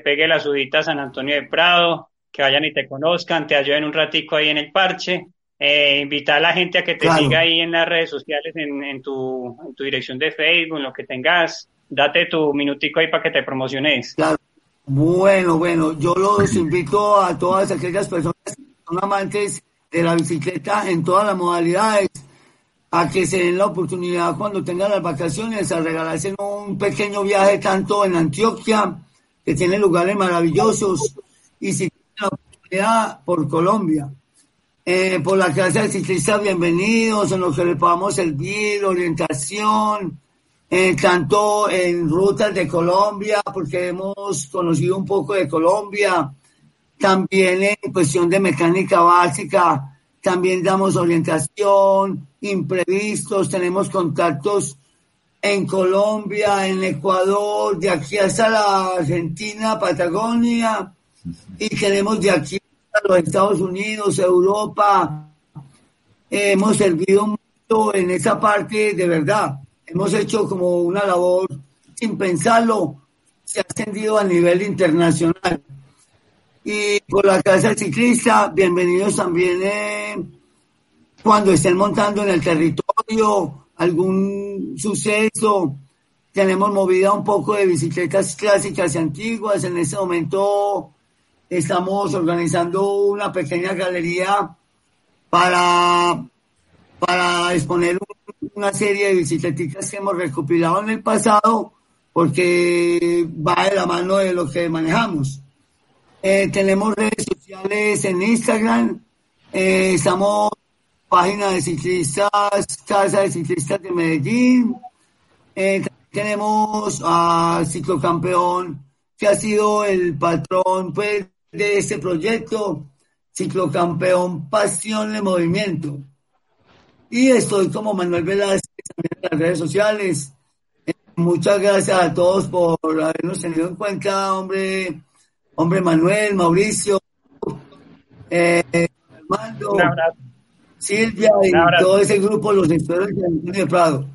pegue la subida a San Antonio de Prado, que vayan y te conozcan, te ayuden un ratico ahí en el parche, eh, invitar a la gente a que te Claro. siga ahí en las redes sociales, en, en tu, en tu dirección de Facebook, en lo que tengas, date tu minutico ahí para que te promociones. Claro. Bueno, bueno, yo los invito a todas aquellas personas que son amantes de la bicicleta en todas las modalidades a que se den la oportunidad cuando tengan las vacaciones a regalarse un pequeño viaje tanto en Antioquia, que tiene lugares maravillosos, y si tienen la oportunidad por Colombia. Eh, por la clase de ciclistas, bienvenidos, en lo que les podamos servir, orientación, eh, tanto en rutas de Colombia, porque hemos conocido un poco de Colombia, también en cuestión de mecánica básica, también damos orientación, imprevistos, tenemos contactos en Colombia, en Ecuador, de aquí hasta la Argentina, Patagonia, y tenemos de aquí a los Estados Unidos, Europa. Eh, hemos servido mucho en esa parte de verdad. Hemos hecho como una labor sin pensarlo, se ha extendido a nivel internacional. Y por la Casa Ciclista, bienvenidos también eh, cuando estén montando en el territorio algún suceso. Tenemos movida un poco de bicicletas clásicas y antiguas. En este momento estamos organizando una pequeña galería para, para exponer un- una serie de bicicletas que hemos recopilado en el pasado porque va de la mano de lo que manejamos. Eh, tenemos redes sociales en Instagram, eh, estamos página de ciclistas, Casa de Ciclistas de Medellín, eh, tenemos a Ciclocampeón, que ha sido el patrón pues, de este proyecto, Ciclocampeón Pasión de Movimiento. Y estoy como Manuel Velázquez también en las redes sociales. Eh, muchas gracias a todos por habernos tenido en cuenta, hombre, hombre Manuel, Mauricio, eh, Armando, Un abrazo. Silvia y todo ese grupo, los expertos de Antonio de Prado.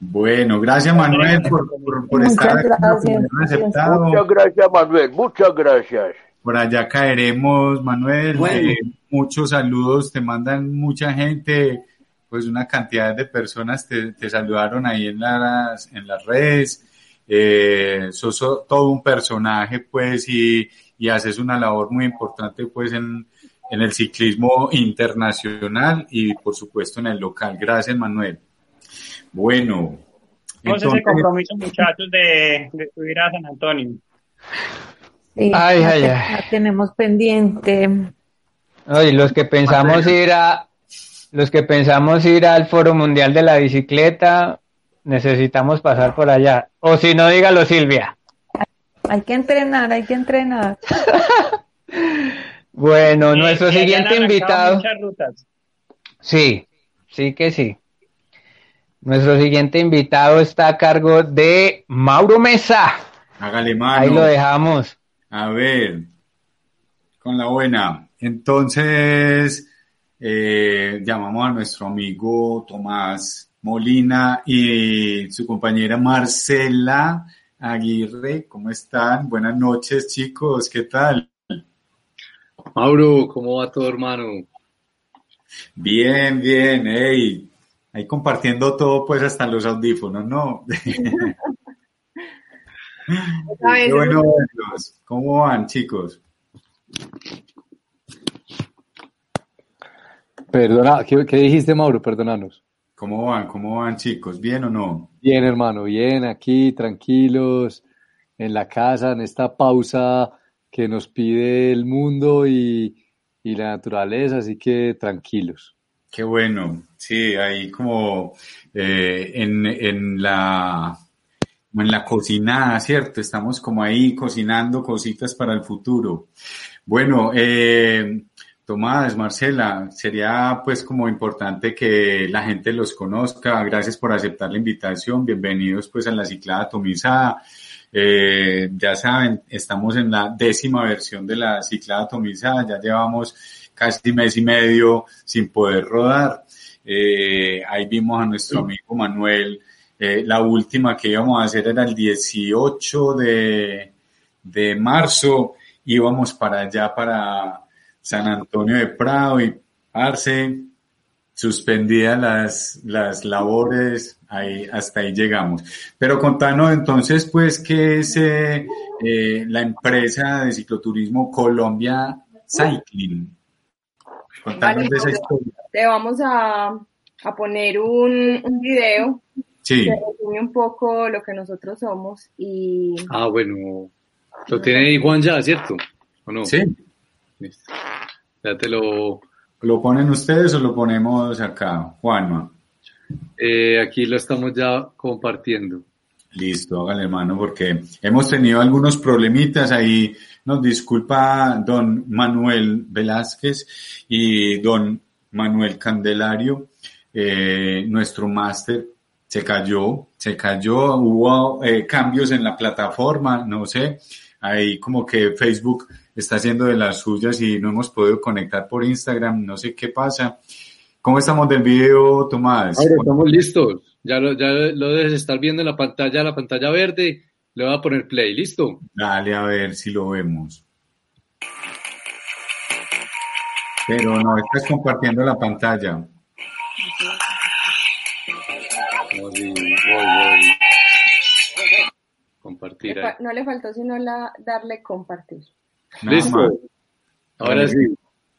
Bueno, gracias Manuel por, por, estar aquí, gracias. aceptado. Muchas gracias, Manuel. Muchas gracias. Por allá caeremos, Manuel. Bueno. Eh, muchos saludos, te mandan mucha gente, pues una cantidad de personas te, te saludaron ahí en las, en las redes. Eh, sos so- todo un personaje, pues, y, y haces una labor muy importante, pues, en, en el ciclismo internacional y, por supuesto, en el local. Gracias, Manuel. Bueno. Entonces- compromiso, muchachos, de, de subir a San Antonio. Sí, Ay, ay, ay. la tenemos pendiente. Oye, los que pensamos ir a, los que pensamos ir al Foro Mundial de la Bicicleta, necesitamos pasar por allá. O si no, dígalo Silvia. Hay que entrenar, hay que entrenar. <laughs> Bueno, Eh, nuestro siguiente invitado. Muchas rutas. Sí, sí que sí. Nuestro siguiente invitado está a cargo de Mauro Mesa. Hágale mano. Ahí lo dejamos. A ver, con la buena. Entonces, eh, llamamos a nuestro amigo Tomás Molina y su compañera Marcela Aguirre. ¿Cómo están? Buenas noches, chicos. ¿Qué tal? Mauro, ¿cómo va todo, hermano? Bien, bien. Hey, ahí compartiendo todo, pues hasta los audífonos, ¿no? <laughs> Qué bueno verlos. ¿Cómo van, chicos? Perdona, ¿qué, qué dijiste, Mauro? Perdónanos. ¿Cómo van? ¿Cómo van, chicos? ¿Bien o no? Bien, hermano, bien, aquí, tranquilos, en la casa, en esta pausa que nos pide el mundo y, y la naturaleza, así que tranquilos. Qué bueno, sí, ahí como eh, en, en la en la cocinada, ¿cierto? Estamos como ahí cocinando cositas para el futuro. Bueno, eh, Tomás, Marcela, sería pues como importante que la gente los conozca. Gracias por aceptar la invitación. Bienvenidos pues a la ciclada atomizada. Eh, ya saben, estamos en la décima versión de la ciclada atomizada. Ya llevamos casi mes y medio sin poder rodar. Eh, ahí vimos a nuestro amigo Manuel. Eh, la última que íbamos a hacer era el 18 de, de marzo. Íbamos para allá, para San Antonio de Prado y Arce, suspendidas las, las labores, ahí, hasta ahí llegamos. Pero contanos entonces, pues, ¿qué es eh, eh, la empresa de cicloturismo Colombia Cycling? Contanos Vale, de esa historia. Te vamos a, a poner un, un video Sí, que resume un poco lo que nosotros somos y Ah, bueno, lo tiene ahí Juan ya, ¿cierto? ¿O no? sí. Listo. Ya te lo, ¿Lo ponen ustedes o lo ponemos acá, Juanma? Eh, aquí lo estamos ya compartiendo. Listo, hágale hermano, porque hemos tenido algunos problemitas ahí. Nos disculpa don Manuel Velázquez y don Manuel Candelario, eh, nuestro máster se cayó, se cayó, hubo eh, cambios en la plataforma, no sé, ahí como que Facebook está haciendo de las suyas y no hemos podido conectar por Instagram, no sé qué pasa. ¿Cómo estamos del video, Tomás? Mauro, estamos listos. Ya lo, ya lo debes estar viendo en la pantalla, la pantalla verde. Le voy a poner play, ¿listo? Dale a ver si lo vemos. Pero no estás compartiendo la pantalla. Voy, voy. Compartir le no le faltó sino la, darle compartir. Nada Listo. más. Ahora sí.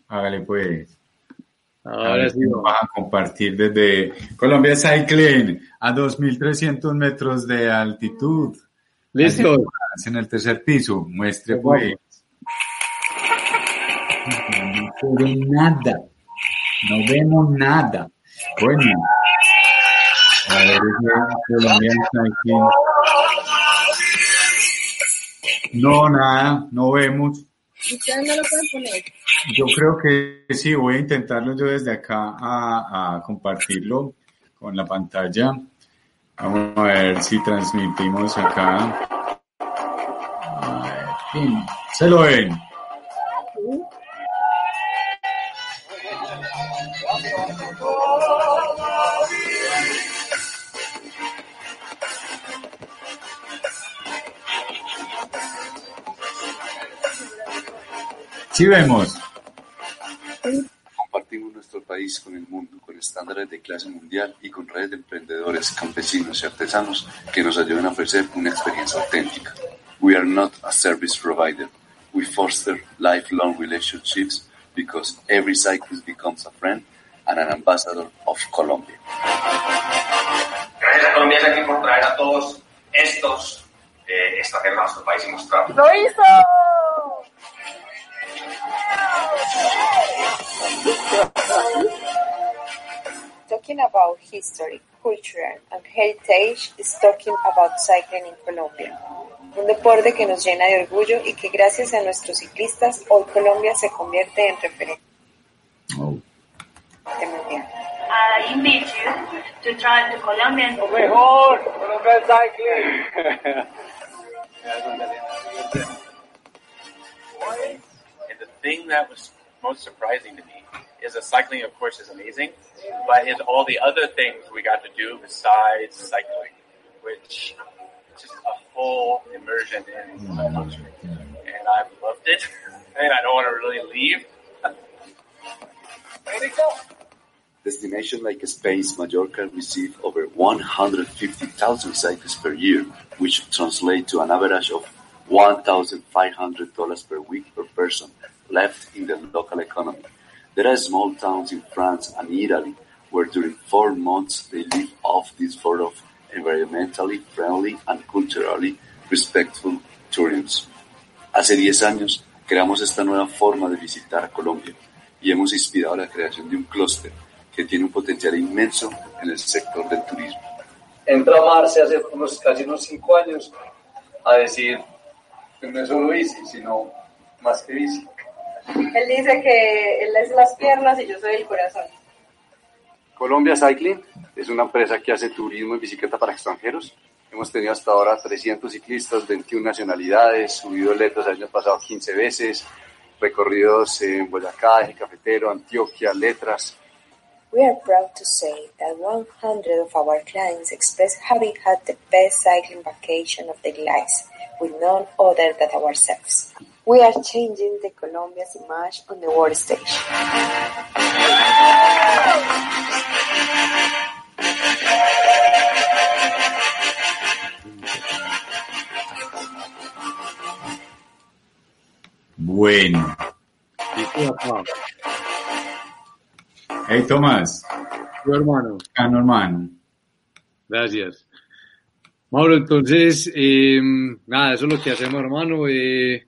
Hágale pues. Ahora sí. Vas a compartir desde Colombia Cycling a 2.300 metros de altitud. Listo. En el tercer piso. Muestre pues. No se ve nada. No vemos nada. Bueno. A ver, Colombia Cycling. No, nada, no vemos. Ustedes no lo pueden poner. Yo creo que sí, voy a intentarlo yo desde acá a, compartirlo con la pantalla. Vamos a ver si transmitimos acá. Se lo ven. Sí vemos. Compartimos nuestro país con el mundo, con estándares de clase mundial y con redes de emprendedores, campesinos y artesanos que nos ayudan a ofrecer una experiencia auténtica. We are not a service provider. We foster lifelong relationships because every cyclist becomes a friend and an ambassador of Colombia. Gracias a Colombia Cycling por traer a todos estos eh, extranjeros a nuestro país y mostrar. ¡Lo hizo! Talking about history, Cultural and Heritage is talking about cycling in Colombia. Un deporte que nos llena de orgullo y que gracias a nuestros ciclistas hoy Colombia se convierte en referente Oh. mundial. I invite you to try the Colombian. Mejor, Colombian Cycling. <laughs> And the thing that was most surprising to me is that cycling, of course, is amazing, but is all the other things we got to do besides cycling, which is just a full immersion in mm-hmm. the country. And I've loved it, <laughs> and I don't want to really leave. Destination like Spain's Mallorca receive over 150,000 cyclists per year, which translates to an average of $1,500 per week per person left in the local economy. There are small towns in France and Italy where during four months they live off this sort of environmentally friendly and culturally respectful tourism. Hace 10 años creamos esta nueva forma de visitar Colombia y hemos inspirado la creación de un clúster que tiene un potencial inmenso en el sector del turismo. Entra Marce hace unos, casi unos cinco años a decir que no es solo bici, sino más que bici. Él dice que él es las piernas y yo soy el corazón. Colombia Cycling es una empresa que hace turismo en bicicleta para extranjeros. Hemos tenido hasta ahora 300 ciclistas, 21 nacionalidades, subido letras el año pasado 15 veces, recorridos en Boyacá, Eje Cafetero, Antioquia, Letras. We are proud to say that 100 of our clients express having had the best cycling vacation of their lives with none other than ourselves. We are changing the Colombia's image on the world stage. Bueno. Hey, Tomás. Tu hermano. Cano, hermano. Gracias. Mauro, entonces, eh, nada, eso es lo que hacemos, hermano. Eh,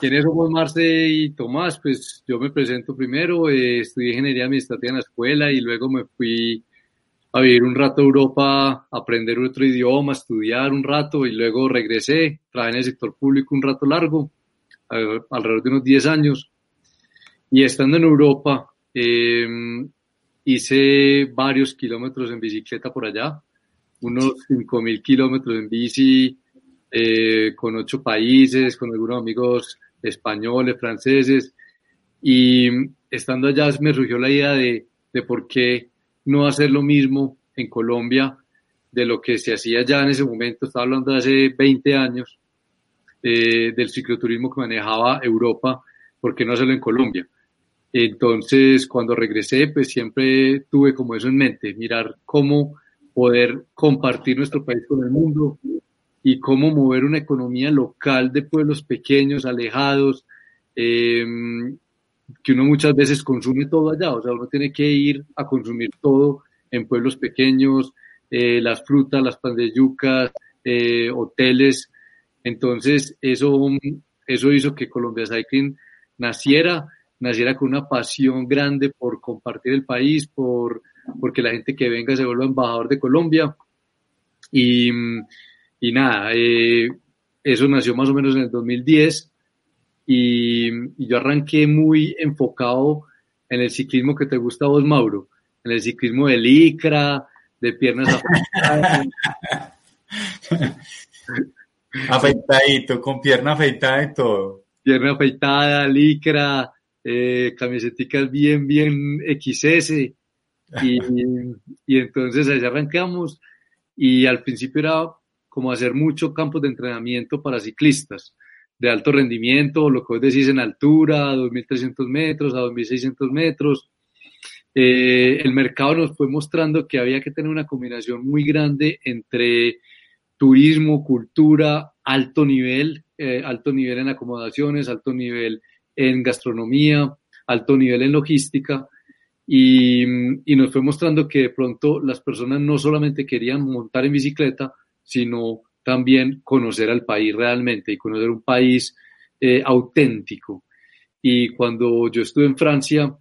¿Quiénes somos Marce y Tomás? Pues yo me presento primero, eh, estudié ingeniería administrativa en la escuela y luego me fui a vivir un rato a Europa, a aprender otro idioma, a estudiar un rato y luego regresé, trabajé en el sector público un rato largo, al- alrededor de unos 10 años. Y estando en Europa, eh, hice varios kilómetros en bicicleta por allá, unos 5.000 kilómetros en bici, eh, con ocho países, con algunos amigos españoles, franceses, y estando allá me surgió la idea de, de por qué no hacer lo mismo en Colombia de lo que se hacía ya en ese momento, estaba hablando de hace 20 años, eh, del cicloturismo que manejaba Europa, ¿por qué no hacerlo en Colombia? Entonces, cuando regresé, pues siempre tuve como eso en mente, mirar cómo poder compartir nuestro país con el mundo y cómo mover una economía local de pueblos pequeños, alejados, eh, que uno muchas veces consume todo allá, o sea, uno tiene que ir a consumir todo en pueblos pequeños, eh, las frutas, las pan de yucas, eh, hoteles. Entonces, eso, eso hizo que Colombia Cycling naciera, naciera con una pasión grande por compartir el país, por porque la gente que venga se vuelva embajador de Colombia. Y, y nada, eh, eso nació más o menos en el 2010 y, y yo arranqué muy enfocado en el ciclismo que te gusta a vos, Mauro, en el ciclismo de licra, de piernas <laughs> afeitadas. <laughs> Afeitadito, con pierna afeitada y todo. pierna afeitada, licra, eh, camisetas bien, bien XS. Y, y entonces ahí arrancamos y al principio era como hacer mucho campos de entrenamiento para ciclistas de alto rendimiento, lo que vos decís en altura, a 2.300 metros, a 2.600 metros. Eh, el mercado nos fue mostrando que había que tener una combinación muy grande entre turismo, cultura, alto nivel, eh, alto nivel en acomodaciones, alto nivel en gastronomía, alto nivel en logística. Y, y, nos fue mostrando que de pronto las personas no solamente querían montar en bicicleta, sino también conocer al país realmente y conocer un país eh, auténtico. Y cuando yo estuve en Francia,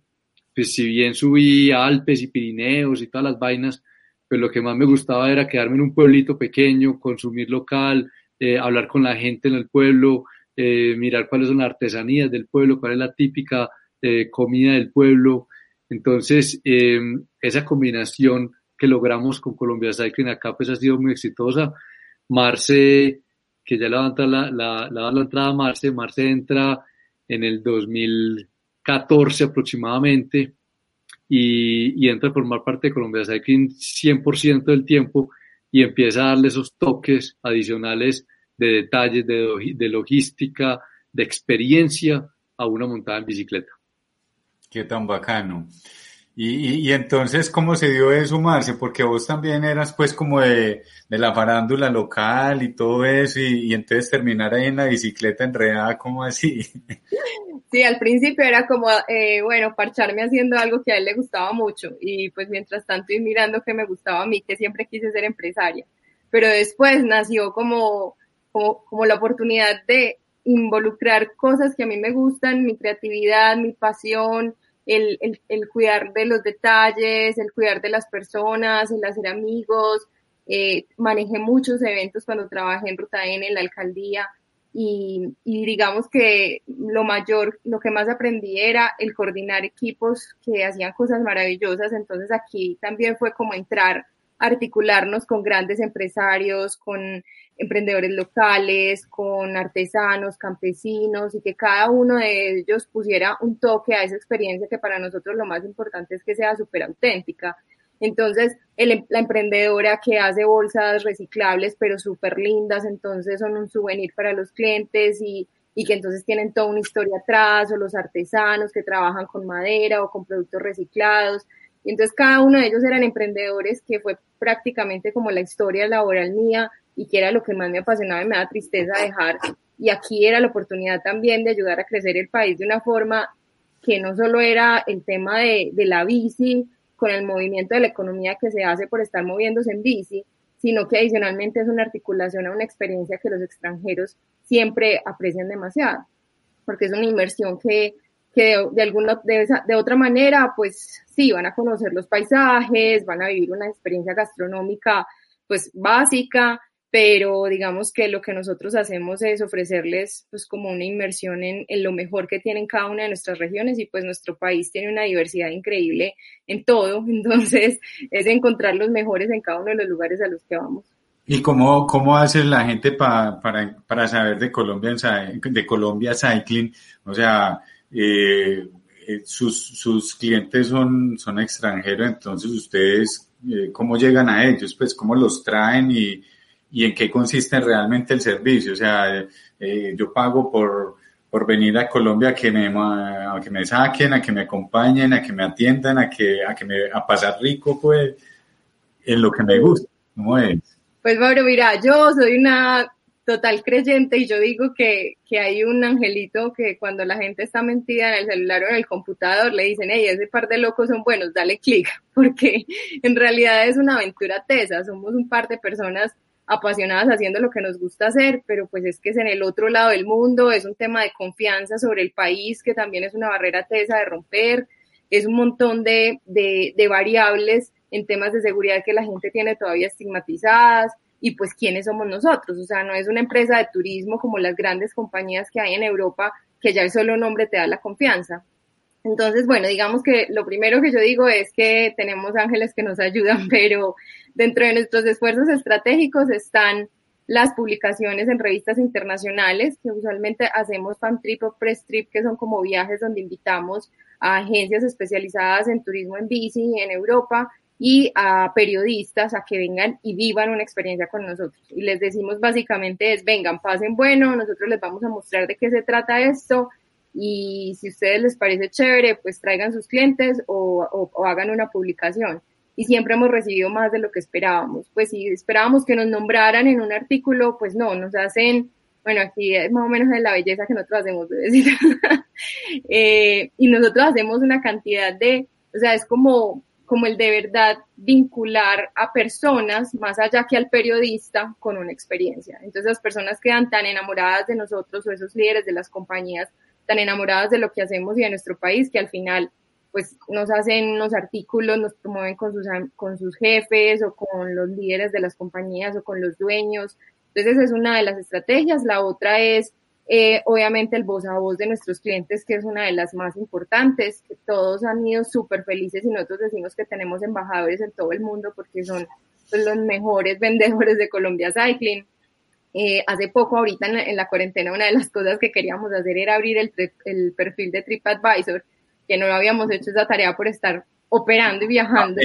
pues si bien subí a Alpes y Pirineos y todas las vainas, pues lo que más me gustaba era quedarme en un pueblito pequeño, consumir local, eh, hablar con la gente en el pueblo, eh, mirar cuáles son las artesanías del pueblo, cuál es la típica comida del pueblo. Entonces, esa combinación que logramos con Colombia Cycling acá pues ha sido muy exitosa. Marce, que ya le va a entrar la, la, la, la entrada a Marce, Marce entra en el 2014 aproximadamente y, y entra a formar parte de Colombia Cycling 100% del tiempo y empieza a darle esos toques adicionales de detalles, de, de logística, de experiencia a una montada en bicicleta. Qué tan bacano. Y, entonces, ¿cómo se dio eso, Marce? Porque vos también eras pues como de, de la farándula local y todo eso, y, y, entonces terminar ahí en la bicicleta enredada, ¿cómo así? <laughs> Sí, al principio era como, eh, bueno, parcharme haciendo algo que a él le gustaba mucho, y pues mientras tanto ir mirando que me gustaba a mí, que siempre quise ser empresaria. Pero después nació como, como, como la oportunidad de involucrar cosas que a mí me gustan, mi creatividad, mi pasión, el, el, el, cuidar de los detalles, el cuidar de las personas, el hacer amigos. Eh, manejé muchos eventos cuando trabajé en Ruta N, en la alcaldía, y, y, digamos que lo mayor, lo que más aprendí era el coordinar equipos que hacían cosas maravillosas. Entonces aquí también fue como entrar, articularnos con grandes empresarios, con emprendedores locales, con artesanos, campesinos y que cada uno de ellos pusiera un toque a esa experiencia que para nosotros lo más importante es que sea súper auténtica. Entonces, el, la emprendedora que hace bolsas reciclables pero súper lindas, entonces son un souvenir para los clientes y, y que entonces tienen toda una historia atrás, o los artesanos que trabajan con madera o con productos reciclados. Y entonces cada uno de ellos eran emprendedores que fue prácticamente como la historia laboral mía y que era lo que más me apasionaba y me da tristeza dejar. Y aquí era la oportunidad también de ayudar a crecer el país de una forma que no solo era el tema de, de la bici, con el movimiento de la economía que se hace por estar moviéndose en bici, sino que adicionalmente es una articulación a una experiencia que los extranjeros siempre aprecian demasiado, porque es una inversión que, que de, alguna, de, de otra manera, pues sí, van a conocer los paisajes, van a vivir una experiencia gastronómica pues básica, pero digamos que lo que nosotros hacemos es ofrecerles pues como una inversión en, en, lo mejor que tienen cada una de nuestras regiones y pues nuestro país tiene una diversidad increíble en todo, <laughs> entonces es encontrar los mejores en cada uno de los lugares a los que vamos. ¿Y cómo, cómo hace la gente pa, para, para saber de Colombia, de Colombia Cycling? O sea, eh, sus, sus clientes son, son extranjeros, entonces ustedes, eh, ¿cómo llegan a ellos? Pues, ¿cómo los traen y, y en qué consiste realmente el servicio. O sea, eh, yo pago por, por venir a Colombia a que me, a que me saquen, a que me acompañen, a que me atiendan, a que, a que me, a pasar rico, pues, en lo que me gusta. ¿Cómo es? Pues, Mauro, mira, yo soy una total creyente y yo digo que, que hay un angelito que cuando la gente está mentida en el celular o en el computador le dicen, hey, ese par de locos son buenos, dale clic, <laughs> porque en realidad es una aventura tesa, somos un par de personas apasionadas haciendo lo que nos gusta hacer, pero pues es que es en el otro lado del mundo, es un tema de confianza sobre el país, que también es una barrera tesa de romper, es un montón de, de, de variables en temas de seguridad que la gente tiene todavía estigmatizadas y pues quiénes somos nosotros, o sea, no es una empresa de turismo como las grandes compañías que hay en Europa, que ya el solo nombre te da la confianza. Entonces, bueno, digamos que lo primero que yo digo es que tenemos ángeles que nos <laughs> ayudan, pero dentro de nuestros esfuerzos estratégicos están las publicaciones en revistas internacionales, que usualmente hacemos fan trip o press trip, que son como viajes donde invitamos a agencias especializadas en turismo en bici en Europa y a periodistas a que vengan y vivan una experiencia con nosotros. Y les decimos básicamente es, vengan, pasen bueno, nosotros les vamos a mostrar de qué se trata esto, y si a ustedes les parece chévere, pues traigan sus clientes o, o, o, hagan una publicación. Y siempre hemos recibido más de lo que esperábamos. Pues si esperábamos que nos nombraran en un artículo, pues no, nos hacen, bueno, aquí es más o menos de la belleza que nosotros hacemos, de <laughs> decir. eh, y nosotros hacemos una cantidad de, o sea, es como, como el de verdad vincular a personas más allá que al periodista con una experiencia. Entonces las personas quedan tan enamoradas de nosotros o esos líderes de las compañías tan enamoradas de lo que hacemos y de nuestro país que al final pues nos hacen unos artículos, nos promueven con sus, con sus jefes o con los líderes de las compañías o con los dueños. Entonces esa es una de las estrategias. La otra es eh, obviamente el voz a voz de nuestros clientes, que es una de las más importantes, que todos han ido súper felices y nosotros decimos que tenemos embajadores en todo el mundo porque son pues, los mejores <laughs> vendedores de Colombia Cycling. Eh, hace poco, ahorita en la, cuarentena, una de las cosas que queríamos hacer era abrir el, el perfil de TripAdvisor que no lo habíamos hecho esa tarea por estar operando y viajando.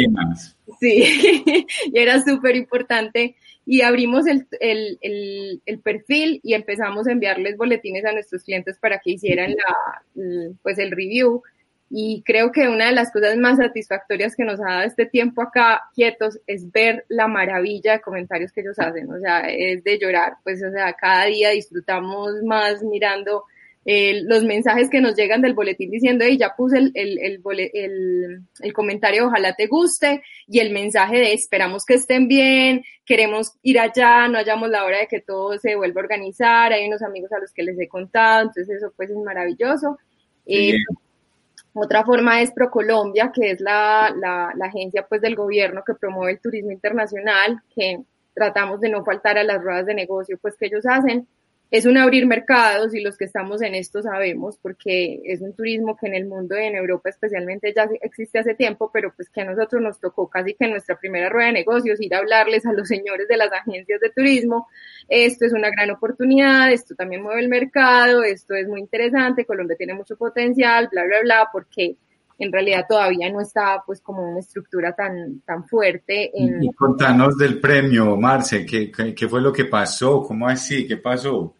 Sí, <laughs> y era súper importante. Y abrimos el, el, el, el, perfil y empezamos a enviarles boletines a nuestros clientes para que hicieran la, pues el review. Y creo que una de las cosas más satisfactorias que nos ha dado este tiempo acá quietos es ver la maravilla de comentarios que ellos hacen. O sea, es de llorar. Pues, o sea, cada día disfrutamos más mirando los mensajes que nos llegan del boletín diciendo, hey, ya puse el, el, el, el, comentario, ojalá te guste, y el mensaje de esperamos que estén bien, queremos ir allá, no hallamos la hora de que todo se vuelva a organizar, hay unos amigos a los que les he contado, entonces eso pues es maravilloso. Eh, otra forma es ProColombia, que es la, la, la agencia pues del gobierno que promueve el turismo internacional, que tratamos de no faltar a las ruedas de negocio pues que ellos hacen es un abrir mercados y los que estamos en esto sabemos porque es un turismo que en el mundo y en Europa especialmente ya existe hace tiempo, pero pues que a nosotros nos tocó casi que en nuestra primera rueda de negocios ir a hablarles a los señores de las agencias de turismo, esto es una gran oportunidad, esto también mueve el mercado, esto es muy interesante, Colombia tiene mucho potencial, bla, bla, bla, porque en realidad todavía no está pues como una estructura tan, tan fuerte. Y contanos del premio, Marce, ¿qué, ¿qué, fue lo que pasó? ¿Cómo así? ¿Qué pasó?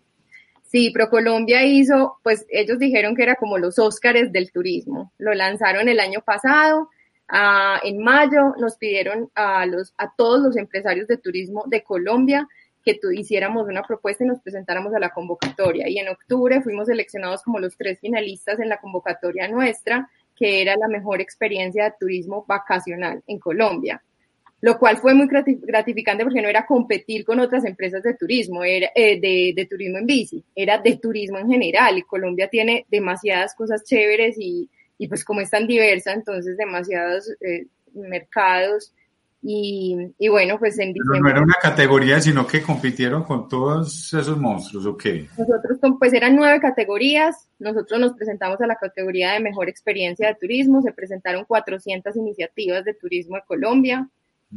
Sí, ProColombia hizo, pues ellos dijeron que era como los Óscares del turismo. Lo lanzaron el año pasado, ah, en mayo nos pidieron a, los, a todos los empresarios de turismo de Colombia que tú hiciéramos una propuesta y nos presentáramos a la convocatoria. Y en octubre fuimos seleccionados como los tres finalistas en la convocatoria nuestra, que era la mejor experiencia de turismo vacacional en Colombia lo cual fue muy gratificante porque no era competir con otras empresas de turismo, era eh, de, turismo en bici, era de turismo en general. Y Colombia tiene demasiadas cosas chéveres y, y pues como es tan diversa, entonces demasiados eh, mercados. Y, y, bueno, pues en diciembre... no era una categoría, sino que compitieron con todos esos monstruos, ¿o qué? Nosotros, pues eran nueve categorías, nosotros nos presentamos a la categoría de mejor experiencia de turismo, se presentaron 400 iniciativas de turismo de Colombia,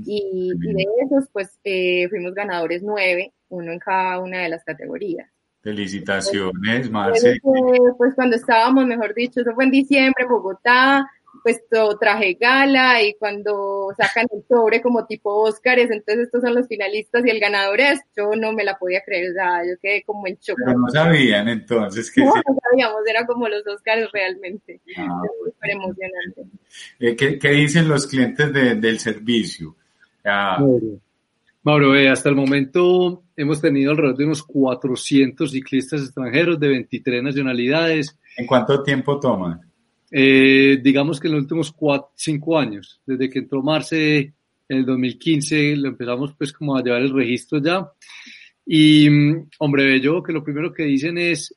y, de esos, pues eh, fuimos ganadores nueve, uno en cada una de las categorías. Felicitaciones, Marce. Pues cuando estábamos, mejor dicho, eso fue en diciembre en Bogotá, pues todo traje gala y cuando sacan el sobre como tipo Óscares, entonces estos son los finalistas y el ganador es, yo no me la podía creer, o sea, yo quedé como en shock. Pero no sabían entonces que... No, no sabíamos, era como los Óscares realmente, ah, súper emocionante. Eh, ¿qué, ¿qué, dicen los clientes de, del servicio? Mauro, hasta el momento hemos tenido alrededor de unos 400 ciclistas extranjeros de 23 nacionalidades. ¿En cuánto tiempo toman? Eh, digamos que en los últimos 5 años, desde que entró Marce en el 2015, lo empezamos pues como a llevar el registro ya. Y, hombre, yo que lo primero que dicen es,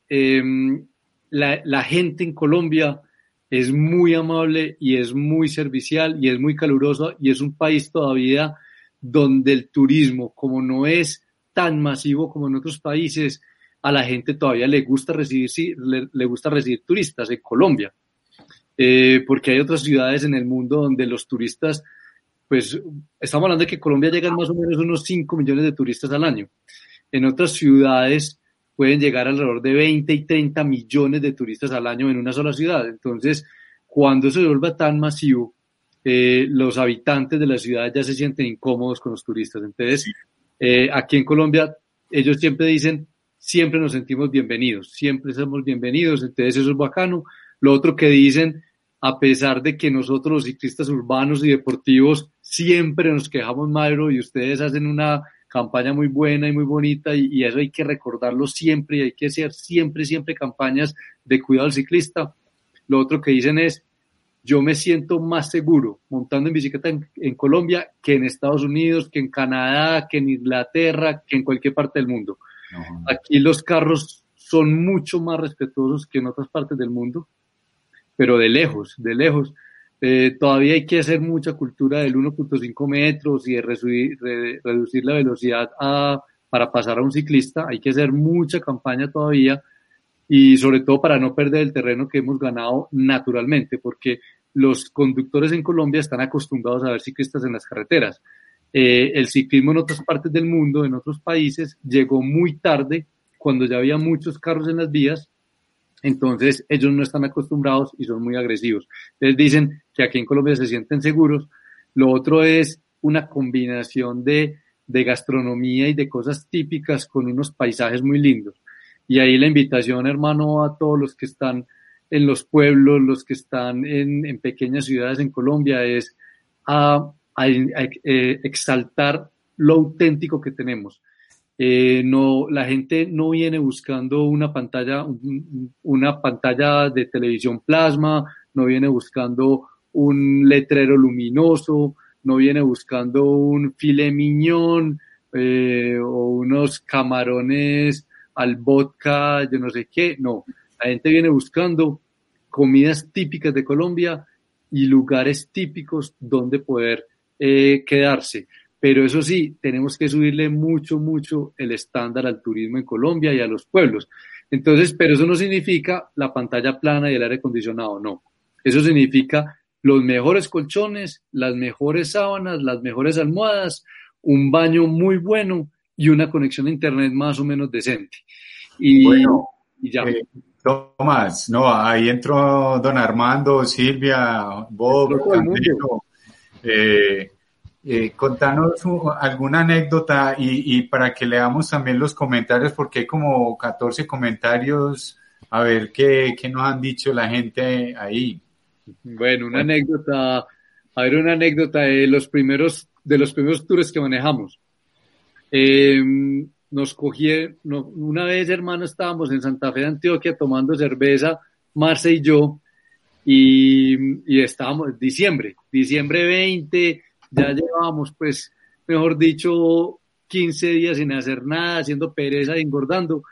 la, la gente en Colombia es muy amable y es muy servicial y es muy caluroso y es un país todavía donde el turismo, como no es tan masivo como en otros países, a la gente todavía le gusta recibir, le, gusta recibir turistas en Colombia. Eh, porque hay otras ciudades en el mundo donde los turistas, pues estamos hablando de que Colombia llegan más o menos unos 5 millones de turistas al año. En otras ciudades pueden llegar alrededor de 20 y 30 millones de turistas al año en una sola ciudad. Entonces, cuando se vuelva tan masivo, eh, los habitantes de la ciudad ya se sienten incómodos con los turistas. Entonces, eh, aquí en Colombia, ellos siempre dicen, siempre nos sentimos bienvenidos, siempre somos bienvenidos, entonces eso es bacano. Lo otro que dicen, a pesar de que nosotros los ciclistas urbanos y deportivos siempre nos quejamos, Madro, y ustedes hacen una campaña muy buena y muy bonita y, eso hay que recordarlo siempre y hay que hacer siempre, siempre campañas de cuidado al ciclista. Lo otro que dicen es, yo me siento más seguro montando en bicicleta en, Colombia que en Estados Unidos, que en Canadá, que en Inglaterra, que en cualquier parte del mundo. Aquí los carros son mucho más respetuosos que en otras partes del mundo, pero de lejos, de lejos. Eh, todavía hay que hacer mucha cultura del 1.5 metros y de reducir, re- reducir la velocidad a- para pasar a un ciclista. Hay que hacer mucha campaña todavía y sobre todo para no perder el terreno que hemos ganado naturalmente, porque los conductores en Colombia están acostumbrados a ver ciclistas en las carreteras. Eh, el ciclismo en otras partes del mundo, en otros países, llegó muy tarde, cuando ya había muchos carros en las vías, entonces ellos no están acostumbrados y son muy agresivos. Entonces dicen que aquí en Colombia se sienten seguros. Lo otro es una combinación de, de gastronomía y de cosas típicas con unos paisajes muy lindos. Y ahí la invitación, hermano, a todos los que están en los pueblos, los que están en, en pequeñas ciudades en Colombia, es a, eh, exaltar lo auténtico que tenemos. Eh, no, la gente no viene buscando una pantalla, un- una pantalla de televisión plasma, no viene buscando un letrero luminoso, no viene buscando un filet mignon eh, o unos camarones al vodka, yo no sé qué, no. La gente viene buscando comidas típicas de Colombia y lugares típicos donde poder eh, quedarse. Pero eso sí, tenemos que subirle mucho, mucho el estándar al turismo en Colombia y a los pueblos. Entonces, pero eso no significa la pantalla plana y el aire acondicionado, no. Eso significa los mejores colchones, las mejores sábanas, las mejores almohadas, un baño muy bueno y una conexión a internet más o menos decente. Y, Bueno, y ya. eh, Tomás, no, ahí entró don Armando, Silvia, Bob. Eh, eh, contanos alguna anécdota y, para que leamos también los comentarios, porque hay como 14 comentarios, a ver qué, qué nos han dicho la gente ahí. Bueno, una anécdota, a ver, una anécdota de los primeros, de los primeros tours que manejamos. Eh, nos cogí, no- una vez, hermano, estábamos en Santa Fe de Antioquia tomando cerveza, Marce y yo, y, y estábamos, diciembre, diciembre 20, ya llevábamos, pues, mejor dicho, 15 días sin hacer nada, haciendo pereza y engordando,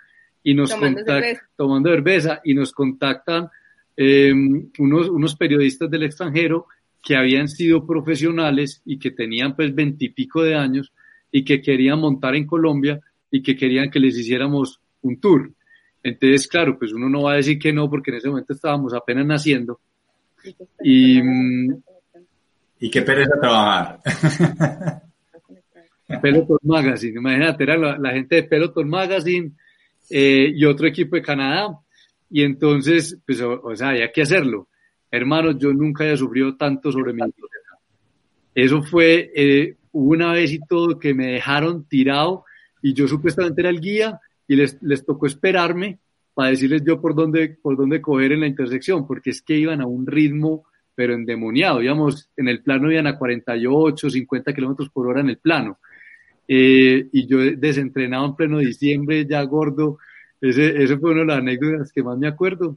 y nos Tomando cerveza. tomando cerveza, y nos contactan eh, unos, unos periodistas del extranjero que habían sido profesionales y que tenían pues veintipico de años y que querían montar en Colombia y que querían que les hiciéramos un tour. Entonces, claro, pues uno no va a decir que no porque en ese momento estábamos apenas naciendo. Y, mm, Y qué pereza trabajar. <laughs> Peloton Magazine, imagínate, era la, la gente de Peloton Magazine eh, y otro equipo de Canadá. Y entonces, pues, o, o sea, había que hacerlo. Hermanos, yo nunca había sufrido tanto sobre mi. Eso fue eh, una vez y todo que me dejaron tirado y yo supuestamente era el guía y les, les tocó esperarme para decirles yo por dónde, por dónde coger en la intersección, porque es que iban a un ritmo, pero endemoniado. Íbamos, en el plano iban a 48, 50 kilómetros por hora en el plano. Eh, y yo desentrenado en pleno diciembre, ya gordo. Ese, ese fue una de las anécdotas que más me acuerdo.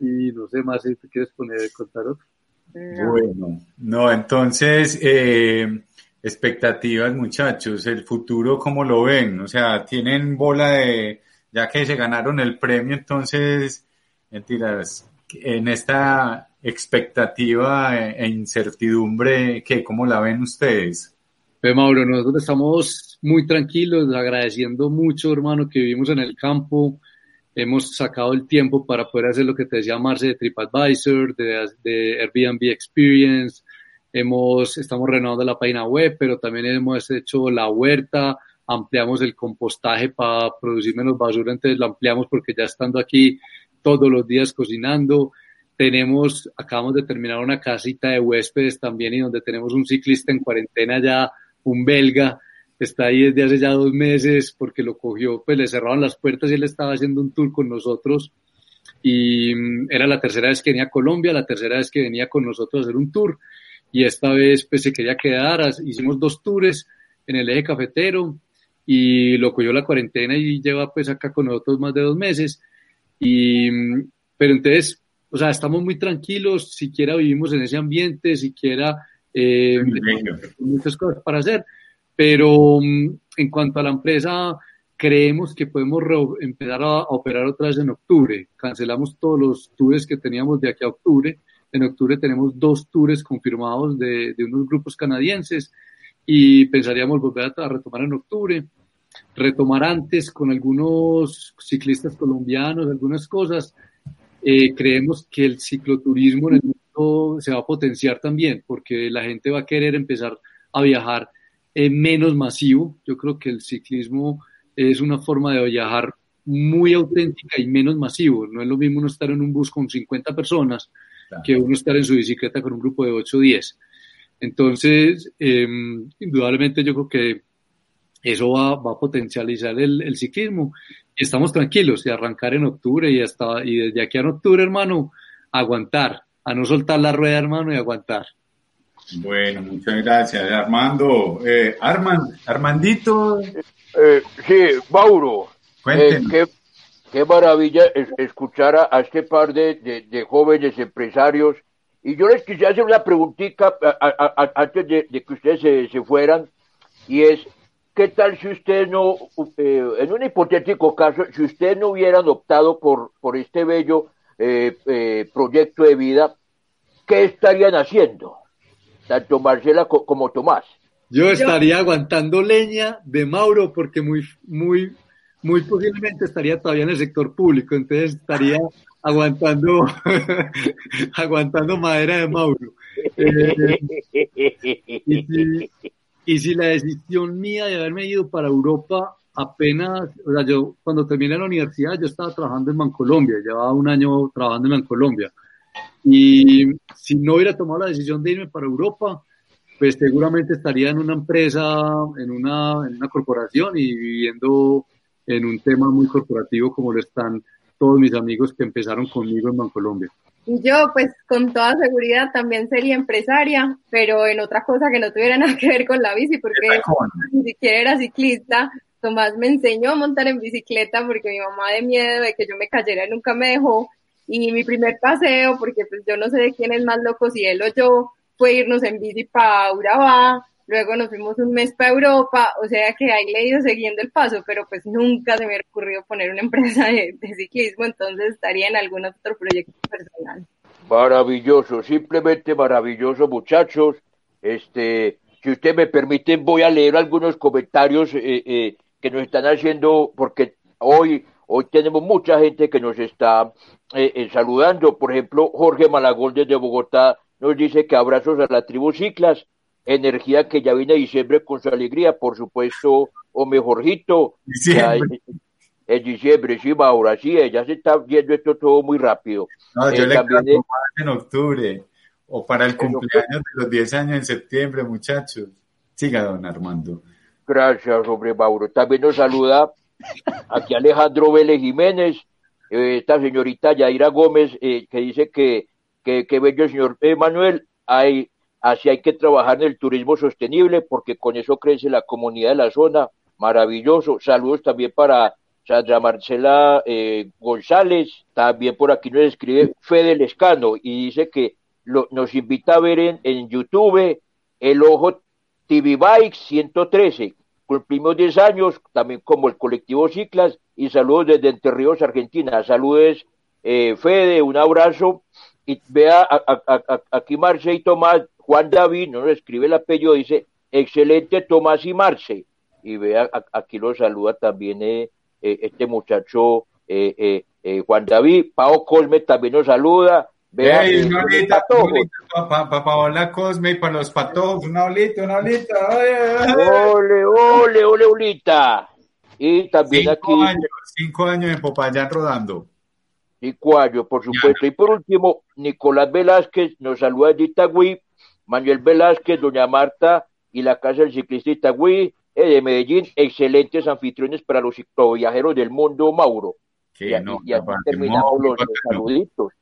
Y no sé más si te quieres poner contar otro. Bueno, no, entonces, eh, expectativas, muchachos, el futuro, ¿cómo lo ven? O sea, tienen bola de, ya que se ganaron el premio, entonces, mentiras, en esta expectativa e incertidumbre, ¿qué, ¿cómo la ven ustedes? Pues Mauro, nosotros estamos muy tranquilos, agradeciendo mucho, hermano, que vivimos en el campo. Hemos sacado el tiempo para poder hacer lo que te decía Marce de TripAdvisor, de, de Airbnb Experience. Hemos, estamos renovando la página web, pero también hemos hecho la huerta, ampliamos el compostaje para producir menos basura, entonces lo ampliamos porque ya estando aquí todos los días cocinando. Tenemos, acabamos de terminar una casita de huéspedes también y donde tenemos un ciclista en cuarentena ya, un belga, está ahí desde hace ya dos meses porque lo cogió, pues le cerraron las puertas y él estaba haciendo un tour con nosotros. Y mm, era la tercera vez que venía a Colombia, la tercera vez que venía con nosotros a hacer un tour. Y esta vez pues se quería quedar, hicimos dos tours en el eje cafetero y lo cogió la cuarentena y lleva pues acá con nosotros más de dos meses y pero entonces o sea estamos muy tranquilos siquiera vivimos en ese ambiente siquiera eh, muchas cosas para hacer. Pero en cuanto a la empresa creemos que podemos empezar a, a, operar otra vez en octubre. Cancelamos todos los tours que teníamos de aquí a octubre. En octubre tenemos dos tours confirmados de, de unos grupos canadienses y pensaríamos volver a, a retomar en octubre retomar antes con algunos ciclistas colombianos, algunas cosas. Eh, creemos que el cicloturismo en el mundo se va a potenciar también, porque la gente va a querer empezar a viajar eh, menos masivo. Yo creo que el ciclismo es una forma de viajar muy auténtica y menos masivo. No es lo mismo uno estar en un bus con 50 personas que uno estar en su bicicleta con un grupo de 8 o 10. Entonces, eh, indudablemente yo creo que eso va, va a potencializar el, el, ciclismo. Y estamos tranquilos de arrancar en octubre y hasta y desde aquí a octubre, hermano, aguantar, a no soltar la rueda, hermano, y aguantar. Bueno, muchas gracias, Armando. Eh, Armand, Armandito. Eh, sí, Mauro. Eh, qué, qué, maravilla es, escuchar a, a, este par de, de, de, jóvenes empresarios. Y yo les quisiera hacer una preguntita a, antes de, de, que ustedes se, se fueran. Y es, ¿qué tal si ustedes no, eh, en un hipotético caso, si ustedes no hubieran optado por, por este bello eh, eh, proyecto de vida, ¿qué estarían haciendo? Tanto Marcela co como Tomás. Yo estaría aguantando leña de Mauro porque muy, muy, muy posiblemente estaría todavía en el sector público, entonces estaría aguantando, <laughs> aguantando madera de Mauro. Eh, y si, y si la decisión mía de haberme ido para Europa apenas, o sea, yo cuando terminé la universidad yo estaba trabajando en Bancolombia, llevaba un año trabajando en Bancolombia. Y si no hubiera tomado la decisión de irme para Europa, pues seguramente estaría en una empresa, en una, en una corporación y viviendo en un tema muy corporativo como lo están todos mis amigos que empezaron conmigo en Bancolombia. Yo, pues, con toda seguridad también sería empresaria, pero en otra cosa que no tuviera <laughs> nada que ver con la bici, porque ni siquiera era ciclista. Tomás me enseñó a montar en bicicleta porque mi mamá de miedo de que yo me cayera nunca me dejó. Y mi primer paseo, porque pues yo no sé de quién es más loco, si él o yo, fue irnos en bici para Urabá, luego nos fuimos un mes para Europa, o sea que ahí le he ido siguiendo el paso, pero pues nunca se me ha ocurrido poner una <laughs> empresa de, ciclismo, entonces estaría en algún otro proyecto personal. Maravilloso, simplemente maravilloso muchachos. Este, si usted me permite, voy a leer algunos comentarios eh, eh, que nos están haciendo, porque hoy, hoy tenemos mucha gente que nos está eh, eh saludando. Por ejemplo, Jorge Malagón desde Bogotá nos dice que abrazos a la tribu Ciclas, energía que ya viene diciembre con su alegría, por supuesto, o mejorjito. En diciembre, sí, Maura, sí, ella se está viendo esto todo muy rápido. No, yo Eh, le canto es- más en octubre o para el cumpleaños de los 10 años en septiembre, muchachos. Siga, don Armando. Gracias, hombre Mauro. También nos saluda aquí Alejandro Vélez Jiménez, eh, esta señorita Yaira Gómez, eh, que dice que, que, que bello señor eh, Manuel, hay, así hay que trabajar en el turismo sostenible porque con eso crece la comunidad de la zona. Maravilloso. Saludos también para Sandra Marcela eh, González. También por aquí nos escribe Fede Lescano y dice que nos invita a ver en, YouTube el ojo TV Bikes 113. Cumplimos 10 años, también como el colectivo Ciclas, y saludos desde Entre Ríos, Argentina. Saludos, eh, Fede, un abrazo. Y vea aquí Marce y Tomás, Juan David, no nos escribe el apellido, dice, excelente Tomás y Marce. Y vea, aquí lo saluda también eh, eh, este muchacho eh, eh, eh, Juan David. Pao Colme también nos saluda. Vea, Ey, eh, una olita, para pa, Paola Cosme y para los patojos. Una olita, una olita. Ole, ole, ole, olita. Y también aquí. Cinco años, cinco años en Popayán rodando. Cinco años, por supuesto. Y por último, Nicolás Velázquez nos saluda de Itagüí, Manuel Velázquez, Doña Marta y la Casa del Ciclista Itagüí eh, de Medellín, excelentes anfitriones para los cicloviajeros del mundo, Mauro. Qué y, nota, y terminamos los, los saluditos.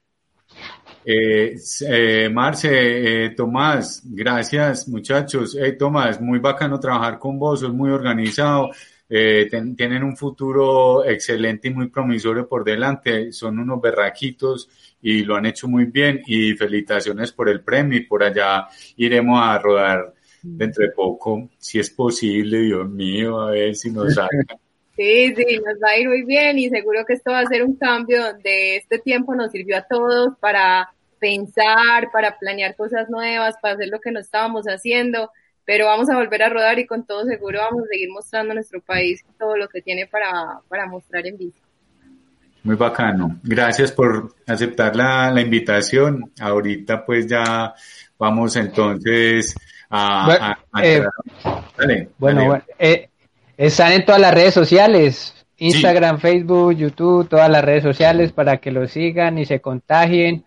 Eh, eh, Marce, eh, Tomás, gracias muchachos. Eh, Tomás, muy bacano trabajar con vos, sos muy organizado, eh, ten- tienen un futuro excelente y muy promisorio por delante, son unos berraquitos y lo han hecho muy bien. Y felicitaciones por el premio y por allá iremos a rodar dentro de poco, si es posible, Dios mío, a ver si nos sacan. <laughs> Sí, sí, nos va a ir muy bien y seguro que esto va a ser un cambio donde este tiempo nos sirvió a todos para pensar, para planear cosas nuevas, para hacer lo que no estábamos haciendo, pero vamos a volver a rodar y con todo seguro vamos a seguir mostrando nuestro país todo lo que tiene para, para mostrar en bici. Muy bacano. Gracias por aceptar la, la invitación. Ahorita pues ya vamos entonces a... Bueno, a- a- eh, dale, Bueno, dale. bueno, eh, están en todas las redes sociales, Instagram, Facebook, YouTube, todas las redes sociales para que lo sigan y se contagien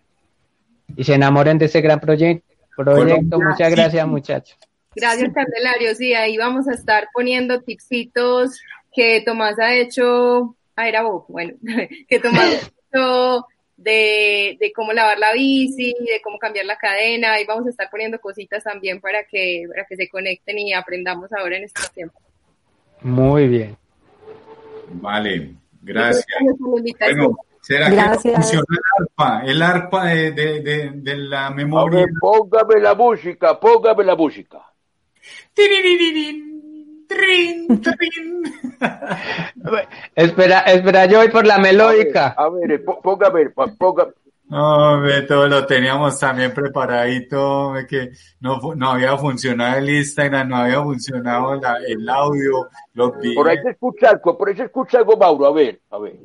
y se enamoren de ese gran proye- proyecto. Colombia, Muchas sí. gracias, muchachos. Gracias, Candelario. Sí, ahí vamos a estar poniendo tipsitos que Tomás ha hecho. Ah, era vos, bueno, <laughs> que Tomás ha hecho de, de cómo lavar la bici, de cómo cambiar la cadena. Ahí vamos a estar poniendo cositas también para que, para que se conecten y aprendamos ahora en estos tiempos. Muy bien. Vale, gracias. Bueno, ¿será Gracias. que funciona el arpa? El arpa de, de, de, de la A memoria. ver, póngame la música, póngame la música. Espera, espera, yo voy por la melódica. A ver, eh, pó- póngame, pó- póngame. No, todo lo teníamos también preparadito, que no, no había funcionado el Instagram, no había funcionado la- el audio, los Por ahí se escucha algo, por ahí se escucha algo, Mauro. A ver, a ver.